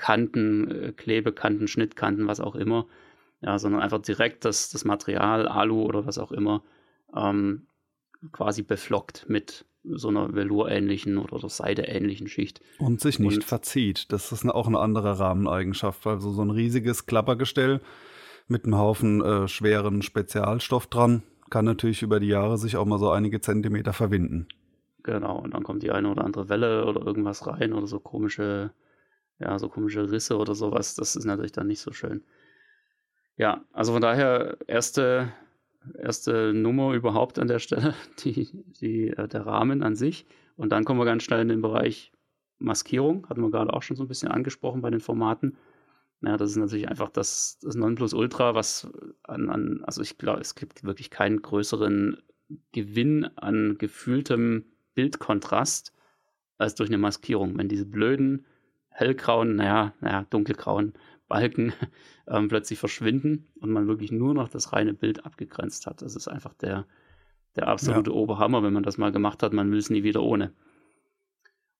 Kanten, äh, Klebekanten, Schnittkanten, was auch immer, ja, sondern einfach direkt das, das Material, Alu oder was auch immer, ähm, quasi beflockt mit so einer Velour-ähnlichen oder, Seide-ähnlichen Schicht. Und sich nicht Und- verzieht. Das ist auch eine andere Rahmeneigenschaft. Also so ein riesiges Klappergestell mit einem Haufen äh, schweren Spezialstoff dran kann natürlich über die Jahre sich auch mal so einige Zentimeter verwinden. Genau, und dann kommt die eine oder andere Welle oder irgendwas rein oder so komische, ja, so komische Risse oder sowas. Das ist natürlich dann nicht so schön. Ja, also von daher erste, erste Nummer überhaupt an der Stelle, die, die, äh, der Rahmen an sich. Und dann kommen wir ganz schnell in den Bereich Maskierung, hatten wir gerade auch schon so ein bisschen angesprochen bei den Formaten. Ja, das ist natürlich einfach das, das Nonplusultra, was an, an, also ich glaube, es gibt wirklich keinen größeren Gewinn an gefühltem Bildkontrast als durch eine Maskierung. Wenn diese blöden, hellgrauen, naja, naja, dunkelgrauen Balken ähm, plötzlich verschwinden und man wirklich nur noch das reine Bild abgegrenzt hat. Das ist einfach der, der absolute Oberhammer, wenn man das mal gemacht hat, man will es nie wieder ohne.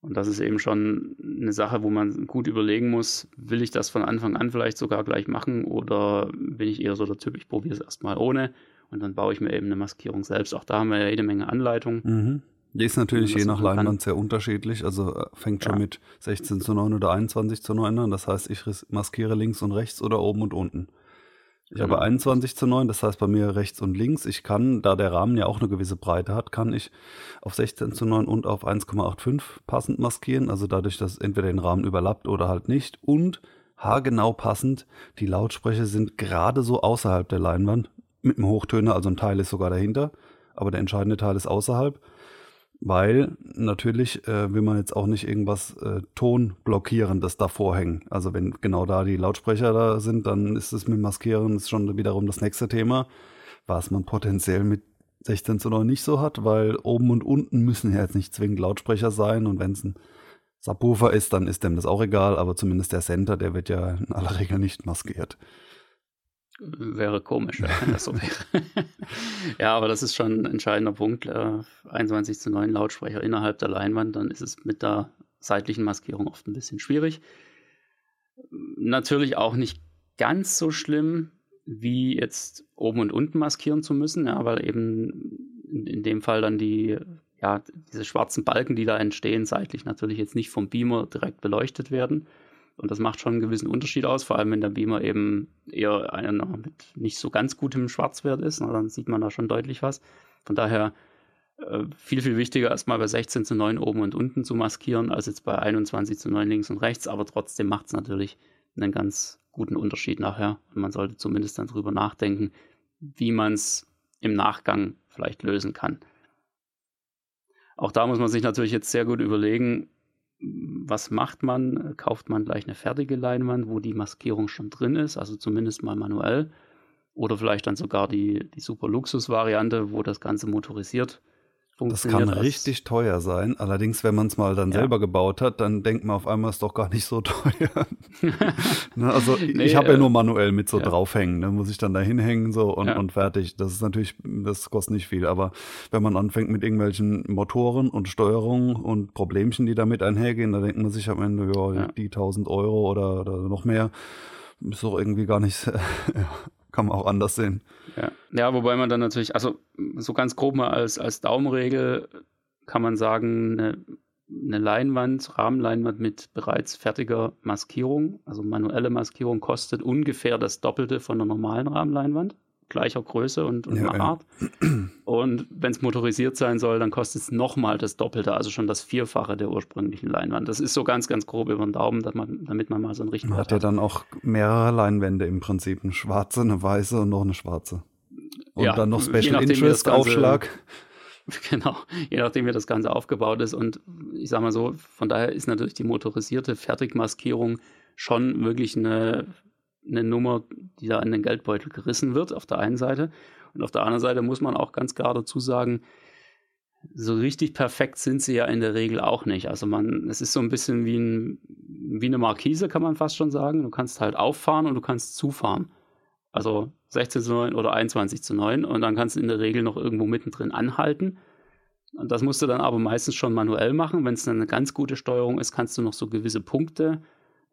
Und das ist eben schon eine Sache, wo man gut überlegen muss, will ich das von Anfang an vielleicht sogar gleich machen oder bin ich eher so der Typ, ich probiere es erstmal ohne und dann baue ich mir eben eine Maskierung selbst. Auch da haben wir ja jede Menge Anleitungen. Mhm. Die ist natürlich je nach. Leinwand sehr unterschiedlich. Also äh, fängt schon Ja. mit 16 zu 9 oder 21 zu 9 an. Das heißt, ich maskiere links und rechts oder oben und unten. Ich Genau. habe 21 zu 9, das heißt bei mir rechts und links. Ich kann, da der Rahmen ja auch eine gewisse Breite hat, kann ich auf 16 zu 9 und auf 1,85 passend maskieren. Also dadurch, dass entweder den Rahmen überlappt oder halt nicht. Und haargenau passend, die Lautsprecher sind gerade so außerhalb der Leinwand mit einem Hochtöner, also ein Teil ist sogar dahinter, aber der entscheidende Teil ist außerhalb. Weil natürlich äh, will man jetzt auch nicht irgendwas äh, Tonblockierendes davor hängen. Also wenn genau da die Lautsprecher da sind, dann ist es mit Maskieren ist schon wiederum das nächste Thema, was man potenziell mit 16 zu 9 nicht so hat, weil oben und unten müssen ja jetzt nicht zwingend Lautsprecher sein und wenn es ein Subwoofer ist, dann ist dem das auch egal, aber zumindest der Center, der wird ja in aller Regel nicht maskiert. Wäre komisch, ja, wenn das so wäre. ja, aber das ist schon ein entscheidender Punkt. Äh, 21 zu 9 Lautsprecher innerhalb der Leinwand, dann ist es mit der seitlichen Maskierung oft ein bisschen schwierig. Natürlich auch nicht ganz so schlimm, wie jetzt oben und unten maskieren zu müssen, ja, weil eben in, in dem Fall dann die, ja, diese schwarzen Balken, die da entstehen, seitlich natürlich jetzt nicht vom Beamer direkt beleuchtet werden. Und das macht schon einen gewissen Unterschied aus, vor allem wenn der Beamer eben eher einer mit nicht so ganz gutem Schwarzwert ist. Na, dann sieht man da schon deutlich was. Von daher äh, viel, viel wichtiger erstmal bei 16 zu 9 oben und unten zu maskieren, als jetzt bei 21 zu 9 links und rechts. Aber trotzdem macht es natürlich einen ganz guten Unterschied nachher. Und man sollte zumindest dann drüber nachdenken, wie man es im Nachgang vielleicht lösen kann. Auch da muss man sich natürlich jetzt sehr gut überlegen, was macht man? Kauft man gleich eine fertige Leinwand, wo die Maskierung schon drin ist, also zumindest mal manuell? Oder vielleicht dann sogar die, die super Luxus-Variante, wo das Ganze motorisiert Das kann als- richtig teuer sein. Allerdings, wenn man es mal dann Ja. selber gebaut hat, dann denkt man auf einmal, ist doch gar nicht so teuer. ne, also Nee, ich habe ja äh, nur manuell mit so ja. draufhängen. Da muss ich dann da hinhängen so und, Ja. und fertig. Das ist natürlich, das kostet nicht viel. Aber wenn man anfängt mit irgendwelchen Motoren und Steuerungen und Problemchen, die damit einhergehen, da denkt man sich am Ende, ja, Ja. die 1000 Euro oder, oder noch mehr, ist doch irgendwie gar nicht, ja, kann man auch anders sehen. Ja. ja, wobei man dann natürlich, also so ganz grob mal als, als Daumenregel kann man sagen, eine eine Leinwand, Rahmenleinwand mit bereits fertiger Maskierung, also manuelle Maskierung, kostet ungefähr das Doppelte von einer normalen Rahmenleinwand, gleicher Größe und, und ja, Art. Ja. Und wenn es motorisiert sein soll, dann kostet es nochmal das Doppelte, also schon das Vierfache der ursprünglichen Leinwand. Das ist so ganz, ganz grob über den Daumen, man, damit man mal so einen richtigen. Man hat ja dann auch mehrere Leinwände im Prinzip, eine schwarze, eine weiße und noch eine schwarze. Und ja, dann noch Special Interest Aufschlag. Genau, je nachdem, wie das Ganze aufgebaut ist. Und ich sage mal so, von daher ist natürlich die motorisierte Fertigmaskierung schon wirklich eine, eine Nummer, die da in den Geldbeutel gerissen wird, auf der einen Seite. Und auf der anderen Seite muss man auch ganz klar dazu sagen, so richtig perfekt sind sie ja in der Regel auch nicht. Also man, es ist so ein bisschen wie, ein, wie eine Markise, kann man fast schon sagen. Du kannst halt auffahren und du kannst zufahren. Also 16 zu 9 oder 21 zu 9 und dann kannst du in der Regel noch irgendwo mittendrin anhalten. Und das musst du dann aber meistens schon manuell machen. Wenn es eine ganz gute Steuerung ist, kannst du noch so gewisse Punkte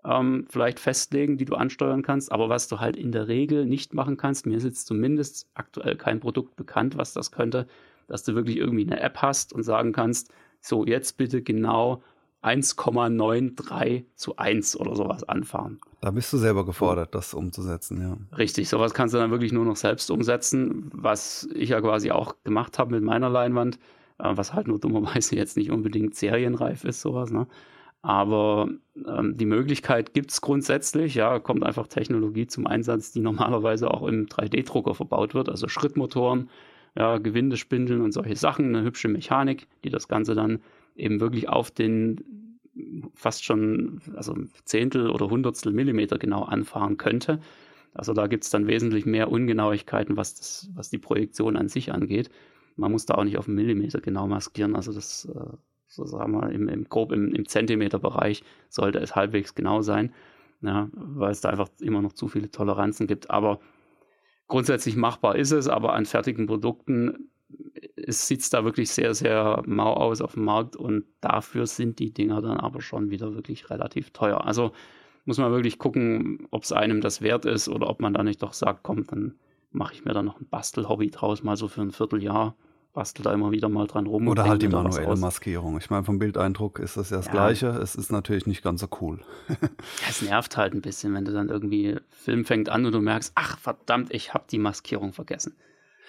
ähm, vielleicht festlegen, die du ansteuern kannst. Aber was du halt in der Regel nicht machen kannst, mir ist jetzt zumindest aktuell kein Produkt bekannt, was das könnte, dass du wirklich irgendwie eine App hast und sagen kannst, so jetzt bitte genau 1,93 zu 1 oder sowas anfahren. Da bist du selber gefordert, das umzusetzen, ja. Richtig, sowas kannst du dann wirklich nur noch selbst umsetzen, was ich ja quasi auch gemacht habe mit meiner Leinwand, äh, was halt nur dummerweise jetzt nicht unbedingt serienreif ist, sowas, ne? Aber ähm, die Möglichkeit gibt es grundsätzlich, ja, kommt einfach Technologie zum Einsatz, die normalerweise auch im 3D-Drucker verbaut wird, also Schrittmotoren, ja, Gewindespindeln und solche Sachen, eine hübsche Mechanik, die das Ganze dann eben wirklich auf den fast schon also Zehntel oder Hundertstel Millimeter genau anfahren könnte. Also da gibt es dann wesentlich mehr Ungenauigkeiten, was, das, was die Projektion an sich angeht. Man muss da auch nicht auf einen Millimeter genau maskieren. Also das, äh, so sagen wir, im, im grob im, im Zentimeterbereich sollte es halbwegs genau sein, ja, weil es da einfach immer noch zu viele Toleranzen gibt. Aber grundsätzlich machbar ist es, aber an fertigen Produkten es sieht da wirklich sehr, sehr mau aus auf dem Markt und dafür sind die Dinger dann aber schon wieder wirklich relativ teuer. Also muss man wirklich gucken, ob es einem das wert ist oder ob man da nicht doch sagt, komm, dann mache ich mir da noch ein Bastelhobby draus, mal so für ein Vierteljahr. Bastel da immer wieder mal dran rum. Oder halt die manuelle Maskierung. Ich meine, vom Bildeindruck ist das ja das ja. Gleiche. Es ist natürlich nicht ganz so cool. ja, es nervt halt ein bisschen, wenn du dann irgendwie Film fängt an und du merkst, ach verdammt, ich habe die Maskierung vergessen.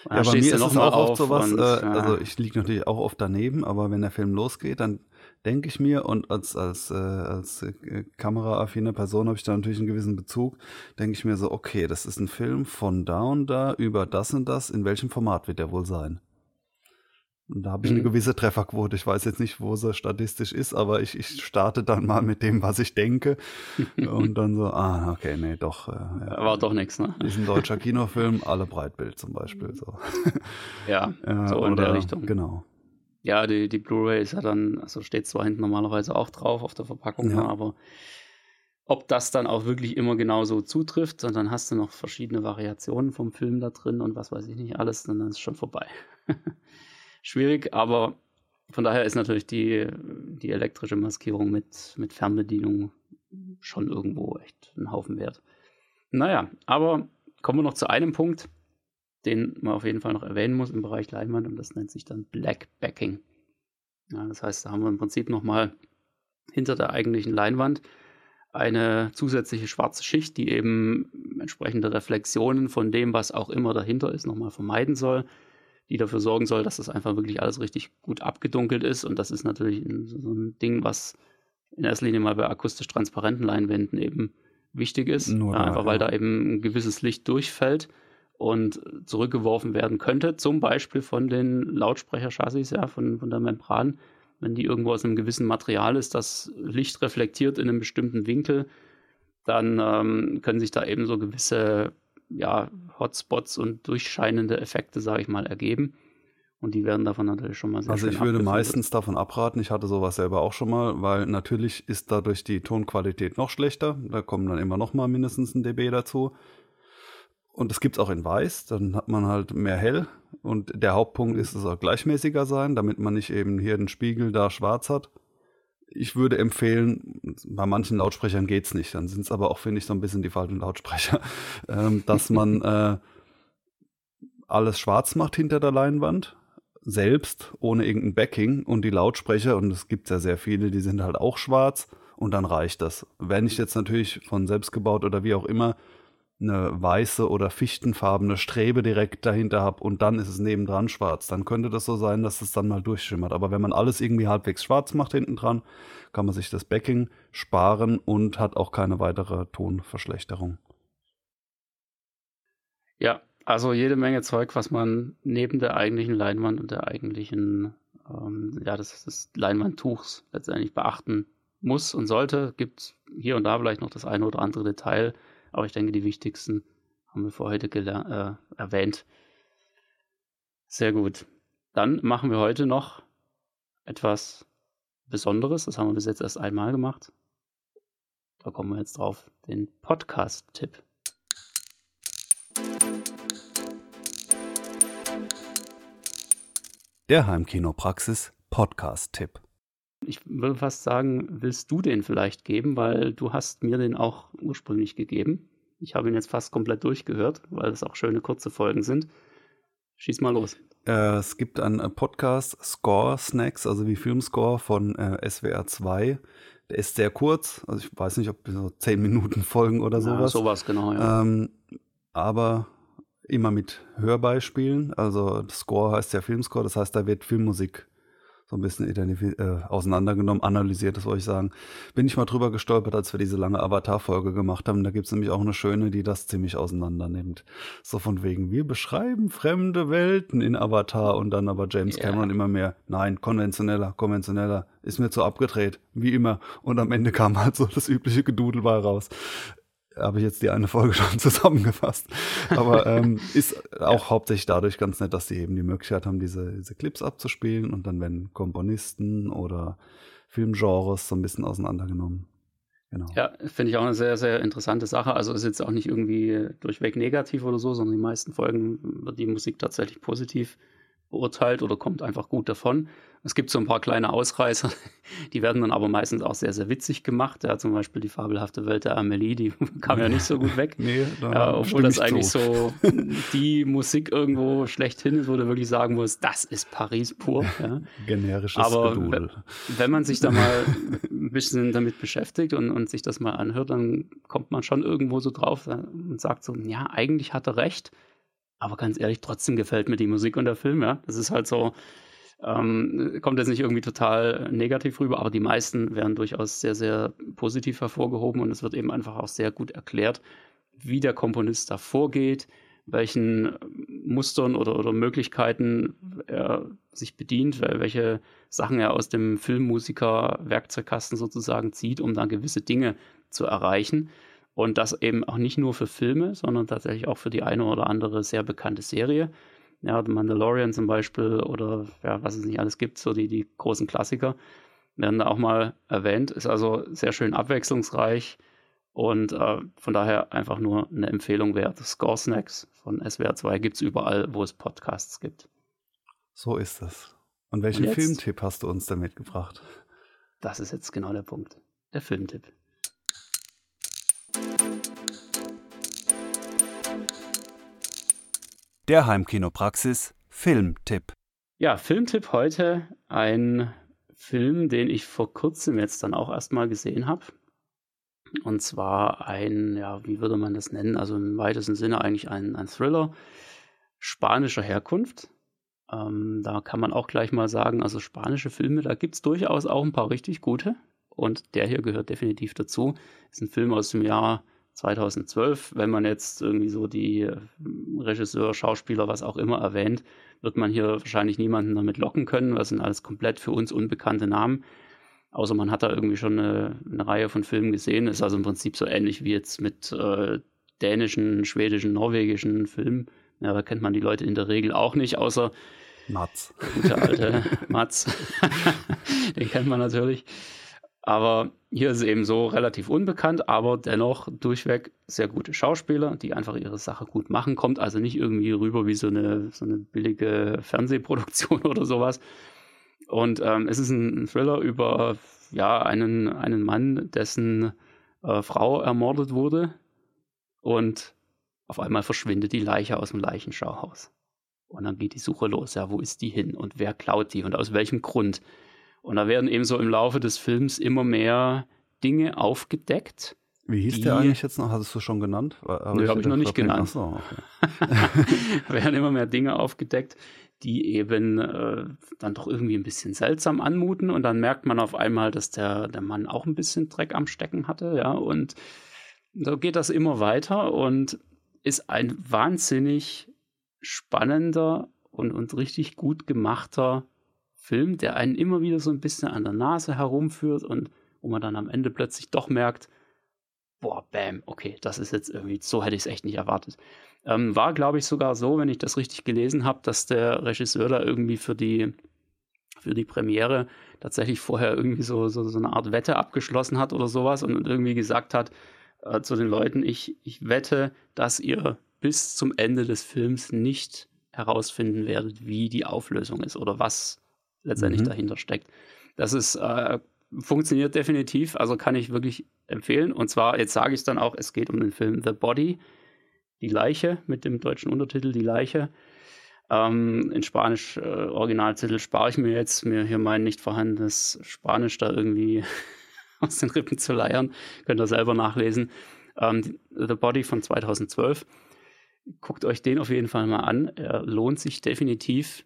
Ja, bei mir ist es auch oft sowas, und, äh, ja. also ich liege natürlich auch oft daneben, aber wenn der Film losgeht, dann denke ich mir und als als äh, als äh, kameraaffine Person habe ich da natürlich einen gewissen Bezug, denke ich mir so, okay, das ist ein Film von da und da über das und das, in welchem Format wird der wohl sein? Und da habe ich eine gewisse Trefferquote. Ich weiß jetzt nicht, wo sie statistisch ist, aber ich, ich starte dann mal mit dem, was ich denke. und dann so, ah, okay, nee, doch. Äh, ja. War doch nichts, ne? Ist ein deutscher Kinofilm, alle Breitbild zum Beispiel. So. Ja, so in der Richtung. Genau. Ja, die, die Blu-ray ist ja dann, also steht zwar hinten normalerweise auch drauf auf der Verpackung, ja. aber ob das dann auch wirklich immer genau so zutrifft, und dann hast du noch verschiedene Variationen vom Film da drin und was weiß ich nicht alles, dann ist es schon vorbei schwierig, aber von daher ist natürlich die, die elektrische Maskierung mit, mit Fernbedienung schon irgendwo echt ein Haufen wert. Naja, aber kommen wir noch zu einem Punkt, den man auf jeden Fall noch erwähnen muss im Bereich Leinwand und das nennt sich dann Black Backing. Ja, das heißt, da haben wir im Prinzip nochmal hinter der eigentlichen Leinwand eine zusätzliche schwarze Schicht, die eben entsprechende Reflexionen von dem, was auch immer dahinter ist, nochmal vermeiden soll die dafür sorgen soll, dass das einfach wirklich alles richtig gut abgedunkelt ist. Und das ist natürlich so ein Ding, was in erster Linie mal bei akustisch transparenten Leinwänden eben wichtig ist. Nur da, einfach weil ja. da eben ein gewisses Licht durchfällt und zurückgeworfen werden könnte, zum Beispiel von den Lautsprecherchassis, ja, von, von der Membran. Wenn die irgendwo aus einem gewissen Material ist, das Licht reflektiert in einem bestimmten Winkel, dann ähm, können sich da eben so gewisse ja, Hotspots und durchscheinende Effekte, sage ich mal, ergeben. Und die werden davon natürlich schon mal sehr Also ich würde meistens davon abraten, ich hatte sowas selber auch schon mal, weil natürlich ist dadurch die Tonqualität noch schlechter. Da kommen dann immer noch mal mindestens ein dB dazu. Und das gibt es auch in weiß, dann hat man halt mehr hell. Und der Hauptpunkt ist, es soll gleichmäßiger sein, damit man nicht eben hier den Spiegel da schwarz hat ich würde empfehlen, bei manchen Lautsprechern geht es nicht, dann sind es aber auch, finde ich, so ein bisschen die falschen Lautsprecher, ähm, dass man äh, alles schwarz macht hinter der Leinwand, selbst ohne irgendein Backing und die Lautsprecher, und es gibt ja sehr viele, die sind halt auch schwarz und dann reicht das. Wenn ich jetzt natürlich von selbst gebaut oder wie auch immer eine weiße oder fichtenfarbene Strebe direkt dahinter habe und dann ist es nebendran schwarz, dann könnte das so sein, dass es dann mal durchschimmert. Aber wenn man alles irgendwie halbwegs schwarz macht hinten dran, kann man sich das Backing sparen und hat auch keine weitere Tonverschlechterung. Ja, also jede Menge Zeug, was man neben der eigentlichen Leinwand und der eigentlichen, ähm, ja, des, des Leinwandtuchs letztendlich beachten muss und sollte. Gibt hier und da vielleicht noch das eine oder andere Detail, aber ich denke, die wichtigsten haben wir für heute äh, erwähnt. Sehr gut. Dann machen wir heute noch etwas Besonderes. Das haben wir bis jetzt erst einmal gemacht. Da kommen wir jetzt drauf. Den Podcast-Tipp. Der Heimkinopraxis Podcast-Tipp. Ich würde fast sagen, willst du den vielleicht geben, weil du hast mir den auch ursprünglich gegeben. Ich habe ihn jetzt fast komplett durchgehört, weil es auch schöne kurze Folgen sind. Schieß mal los. Äh, es gibt einen äh, Podcast Score Snacks, also wie Filmscore von äh, SWR 2. Der ist sehr kurz, also ich weiß nicht, ob so 10 Minuten Folgen oder sowas. Ja, sowas, genau, ja. Ähm, aber immer mit Hörbeispielen. Also Score heißt ja Filmscore, das heißt, da wird Filmmusik so ein bisschen äh, auseinandergenommen, analysiert, das wollte ich sagen. Bin ich mal drüber gestolpert, als wir diese lange Avatar-Folge gemacht haben. Da gibt es nämlich auch eine schöne, die das ziemlich auseinander nimmt. So von wegen, wir beschreiben fremde Welten in Avatar und dann aber James yeah. Cameron immer mehr, nein, konventioneller, konventioneller, ist mir zu abgedreht, wie immer. Und am Ende kam halt so das übliche Gedudel bei raus habe ich jetzt die eine Folge schon zusammengefasst. Aber ähm, ist auch ja. hauptsächlich dadurch ganz nett, dass sie eben die Möglichkeit haben, diese, diese Clips abzuspielen und dann werden Komponisten oder Filmgenres so ein bisschen auseinandergenommen. Genau. Ja, finde ich auch eine sehr, sehr interessante Sache. Also ist jetzt auch nicht irgendwie durchweg negativ oder so, sondern die meisten Folgen wird die Musik tatsächlich positiv beurteilt oder kommt einfach gut davon. Es gibt so ein paar kleine Ausreißer, die werden dann aber meistens auch sehr, sehr witzig gemacht. Ja, zum Beispiel die fabelhafte Welt der Amelie, die kam ja nicht so gut weg. nee, ja, obwohl das eigentlich so. so die Musik irgendwo schlechthin ist, wo du wirklich sagen musst, das ist Paris pur. Ja. Generisches aber Gedudel. wenn man sich da mal ein bisschen damit beschäftigt und, und sich das mal anhört, dann kommt man schon irgendwo so drauf und sagt so, ja, eigentlich hat er recht aber ganz ehrlich, trotzdem gefällt mir die Musik und der Film, ja. Das ist halt so, ähm, kommt jetzt nicht irgendwie total negativ rüber, aber die meisten werden durchaus sehr, sehr positiv hervorgehoben und es wird eben einfach auch sehr gut erklärt, wie der Komponist da vorgeht, welchen Mustern oder, oder Möglichkeiten er sich bedient, welche Sachen er aus dem Filmmusiker-Werkzeugkasten sozusagen zieht, um dann gewisse Dinge zu erreichen. Und das eben auch nicht nur für Filme, sondern tatsächlich auch für die eine oder andere sehr bekannte Serie. Ja, The Mandalorian zum Beispiel oder ja, was es nicht alles gibt, so die, die großen Klassiker werden da auch mal erwähnt. Ist also sehr schön abwechslungsreich und äh, von daher einfach nur eine Empfehlung wert. Score Snacks von SWR 2 gibt es überall, wo es Podcasts gibt. So ist es. Und welchen und jetzt, Filmtipp hast du uns da mitgebracht? Das ist jetzt genau der Punkt. Der Filmtipp. Der Heimkinopraxis Filmtipp. Ja, Filmtipp heute ein Film, den ich vor kurzem jetzt dann auch erstmal gesehen habe. Und zwar ein, ja, wie würde man das nennen? Also im weitesten Sinne eigentlich ein, ein Thriller spanischer Herkunft. Ähm, da kann man auch gleich mal sagen, also spanische Filme, da gibt es durchaus auch ein paar richtig gute. Und der hier gehört definitiv dazu. Ist ein Film aus dem Jahr 2012, wenn man jetzt irgendwie so die äh, Regisseur, Schauspieler, was auch immer erwähnt, wird man hier wahrscheinlich niemanden damit locken können. Das sind alles komplett für uns unbekannte Namen. Außer man hat da irgendwie schon eine, eine Reihe von Filmen gesehen. Ist also im Prinzip so ähnlich wie jetzt mit äh, dänischen, schwedischen, norwegischen Filmen. Ja, da kennt man die Leute in der Regel auch nicht, außer Mats. Der gute alte Mats. Den kennt man natürlich. Aber hier ist es eben so relativ unbekannt, aber dennoch durchweg sehr gute Schauspieler, die einfach ihre Sache gut machen. Kommt also nicht irgendwie rüber wie so eine, so eine billige Fernsehproduktion oder sowas. Und ähm, es ist ein Thriller über ja, einen, einen Mann, dessen äh, Frau ermordet wurde. Und auf einmal verschwindet die Leiche aus dem Leichenschauhaus. Und dann geht die Suche los. Ja, wo ist die hin und wer klaut die und aus welchem Grund? Und da werden eben so im Laufe des Films immer mehr Dinge aufgedeckt. Wie hieß der eigentlich jetzt noch? Hattest du schon genannt? Habe ich noch nicht genannt. Achso, okay. werden immer mehr Dinge aufgedeckt, die eben äh, dann doch irgendwie ein bisschen seltsam anmuten. Und dann merkt man auf einmal, dass der, der Mann auch ein bisschen Dreck am Stecken hatte. Ja, und so geht das immer weiter und ist ein wahnsinnig spannender und, und richtig gut gemachter Film, der einen immer wieder so ein bisschen an der Nase herumführt und wo man dann am Ende plötzlich doch merkt, boah, bam, okay, das ist jetzt irgendwie, so hätte ich es echt nicht erwartet. Ähm, war, glaube ich, sogar so, wenn ich das richtig gelesen habe, dass der Regisseur da irgendwie für die, für die Premiere tatsächlich vorher irgendwie so, so, so eine Art Wette abgeschlossen hat oder sowas und irgendwie gesagt hat äh, zu den Leuten, ich, ich wette, dass ihr bis zum Ende des Films nicht herausfinden werdet, wie die Auflösung ist oder was letztendlich mhm. dahinter steckt. Das ist äh, funktioniert definitiv, also kann ich wirklich empfehlen. Und zwar, jetzt sage ich es dann auch, es geht um den Film The Body die Leiche mit dem deutschen Untertitel Die Leiche. Ähm, in Spanisch äh, Originaltitel spare ich mir jetzt, mir hier mein nicht vorhandenes Spanisch da irgendwie aus den Rippen zu leiern. Könnt ihr selber nachlesen. Ähm, The Body von 2012. Guckt euch den auf jeden Fall mal an. Er lohnt sich definitiv.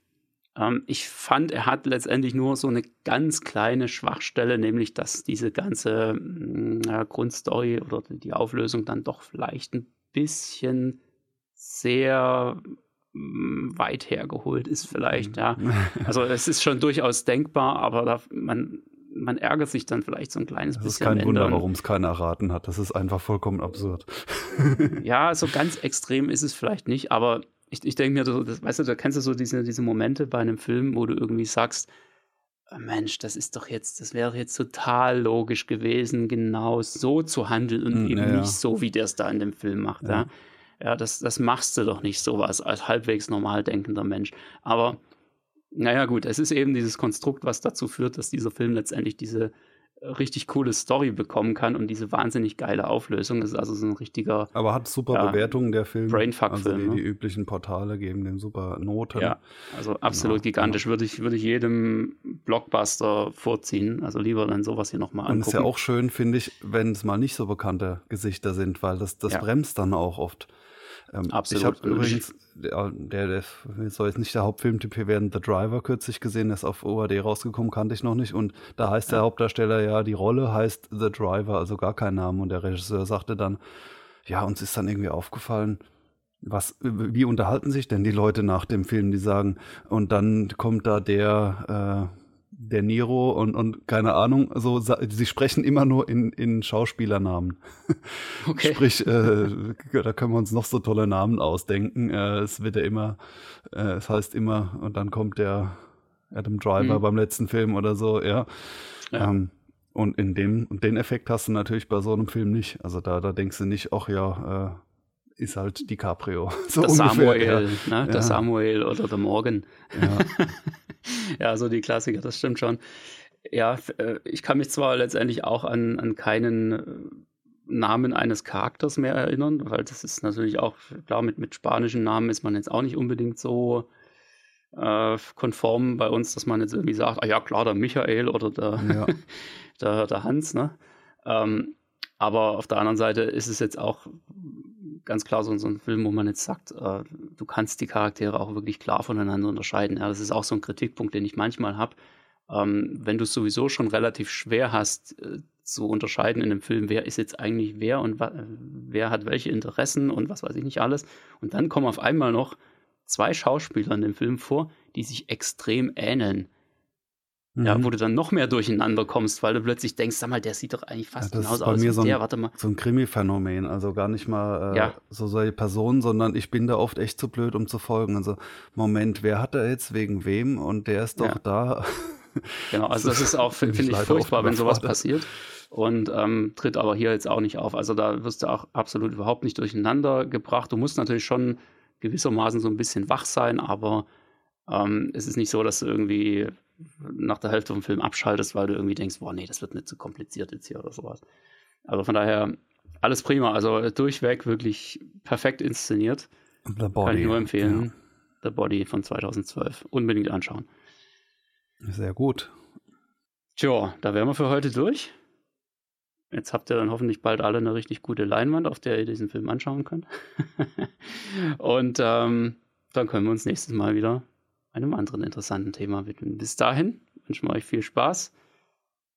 Ähm, ich fand, er hat letztendlich nur so eine ganz kleine Schwachstelle, nämlich dass diese ganze äh, Grundstory oder die Auflösung dann doch vielleicht ein bisschen sehr mm, weit hergeholt ist vielleicht, mhm. ja. Also es ist schon durchaus denkbar, aber da, man, man ärgert sich dann vielleicht so ein kleines das bisschen. Das ist kein Wunder, warum es keiner erraten hat. Das ist einfach vollkommen absurd. ja, so ganz extrem ist es vielleicht nicht, aber ich, ich denke mir, du, das, weißt du, da kennst du so diese, diese Momente bei einem Film, wo du irgendwie sagst, oh Mensch, das ist doch jetzt, das wäre jetzt total logisch gewesen, genau so zu handeln und mm, eben ja, nicht so, wie der es da in dem Film macht. Ja, ja. ja das, das machst du doch nicht sowas als halbwegs normal denkender Mensch. Aber naja, gut, es ist eben dieses Konstrukt, was dazu führt, dass dieser Film letztendlich diese richtig coole Story bekommen kann und diese wahnsinnig geile Auflösung. Das ist also so ein richtiger. Aber hat super ja, Bewertungen der Film. Brainfuck-Film. Also die, die, üblichen Portale geben dem super Noten. Ja, also absolut genau. gigantisch. Würde ich, würde ich jedem Blockbuster vorziehen. Also lieber dann sowas hier nochmal angucken. Und ist ja auch schön, finde ich, wenn es mal nicht so bekannte Gesichter sind, weil das, das ja. bremst dann auch oft. Ähm, Absolut. Ich habe übrigens, der, der, soll jetzt nicht der Hauptfilmtipp hier werden, The Driver kürzlich gesehen, der ist auf OAD rausgekommen, kannte ich noch nicht. Und da heißt der Hauptdarsteller ja, die Rolle heißt The Driver, also gar kein Name. Und der Regisseur sagte dann, ja, uns ist dann irgendwie aufgefallen, was, wie unterhalten sich denn die Leute nach dem Film, die sagen, und dann kommt da der, äh, der Nero und, und keine Ahnung, so sie sprechen immer nur in, in Schauspielernamen. Okay. Sprich, äh, da können wir uns noch so tolle Namen ausdenken. Äh, es wird ja immer, äh, es heißt immer, und dann kommt der Adam Driver mhm. beim letzten Film oder so, ja. ja. Ähm, und in dem, und den Effekt hast du natürlich bei so einem Film nicht. Also da, da denkst du nicht, ach ja, äh, ist halt DiCaprio. So der ungefähr, Samuel, ja. ne? Der ja. Samuel oder der Morgan. Ja. ja, so die Klassiker, das stimmt schon. Ja, äh, ich kann mich zwar letztendlich auch an, an keinen äh, Namen eines Charakters mehr erinnern, weil das ist natürlich auch, klar, mit, mit spanischen Namen ist man jetzt auch nicht unbedingt so äh, konform bei uns, dass man jetzt irgendwie sagt, ah ja, klar, der Michael oder der, ja. der, der, Hans, ne? Ähm, aber auf der anderen Seite ist es jetzt auch ganz klar so, so ein Film, wo man jetzt sagt, äh, du kannst die Charaktere auch wirklich klar voneinander unterscheiden. Ja, das ist auch so ein Kritikpunkt, den ich manchmal habe. Ähm, wenn du es sowieso schon relativ schwer hast, äh, zu unterscheiden in einem Film, wer ist jetzt eigentlich wer und wer hat welche Interessen und was weiß ich nicht alles. Und dann kommen auf einmal noch zwei Schauspieler in dem Film vor, die sich extrem ähneln. Mhm. Ja, wo du dann noch mehr durcheinander kommst, weil du plötzlich denkst, sag mal, der sieht doch eigentlich fast ja, genauso aus wie so der, ein, warte mal. So ein Krimi-Phänomen, also gar nicht mal äh, ja. so solche Personen, sondern ich bin da oft echt zu blöd, um zu folgen. Also, Moment, wer hat er jetzt wegen wem und der ist doch ja. da. Genau, also das ist auch, finde ich, furchtbar, wenn sowas passiert und ähm, tritt aber hier jetzt auch nicht auf. Also da wirst du auch absolut überhaupt nicht durcheinander gebracht. Du musst natürlich schon gewissermaßen so ein bisschen wach sein, aber ähm, es ist nicht so, dass du irgendwie nach der Hälfte vom Film abschaltest, weil du irgendwie denkst, boah, nee, das wird nicht zu kompliziert jetzt hier oder sowas. Also von daher, alles prima. Also durchweg wirklich perfekt inszeniert. Body, Kann ich nur empfehlen. The Body von 2012. Unbedingt anschauen. Sehr gut. Tja, da wären wir für heute durch. Jetzt habt ihr dann hoffentlich bald alle eine richtig gute Leinwand, auf der ihr diesen Film anschauen könnt. Und ähm, dann können wir uns nächstes Mal wieder einem anderen interessanten Thema widmen. Bis dahin wünschen wir euch viel Spaß,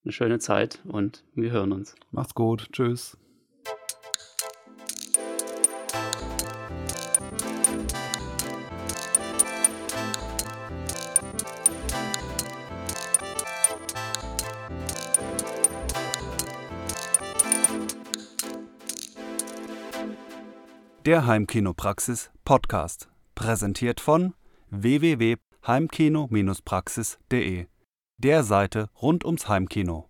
eine schöne Zeit und wir hören uns. Macht's gut. Tschüss. Der Heimkinopraxis Podcast, präsentiert von www.heimkino-praxis.de, der Seite rund ums Heimkino.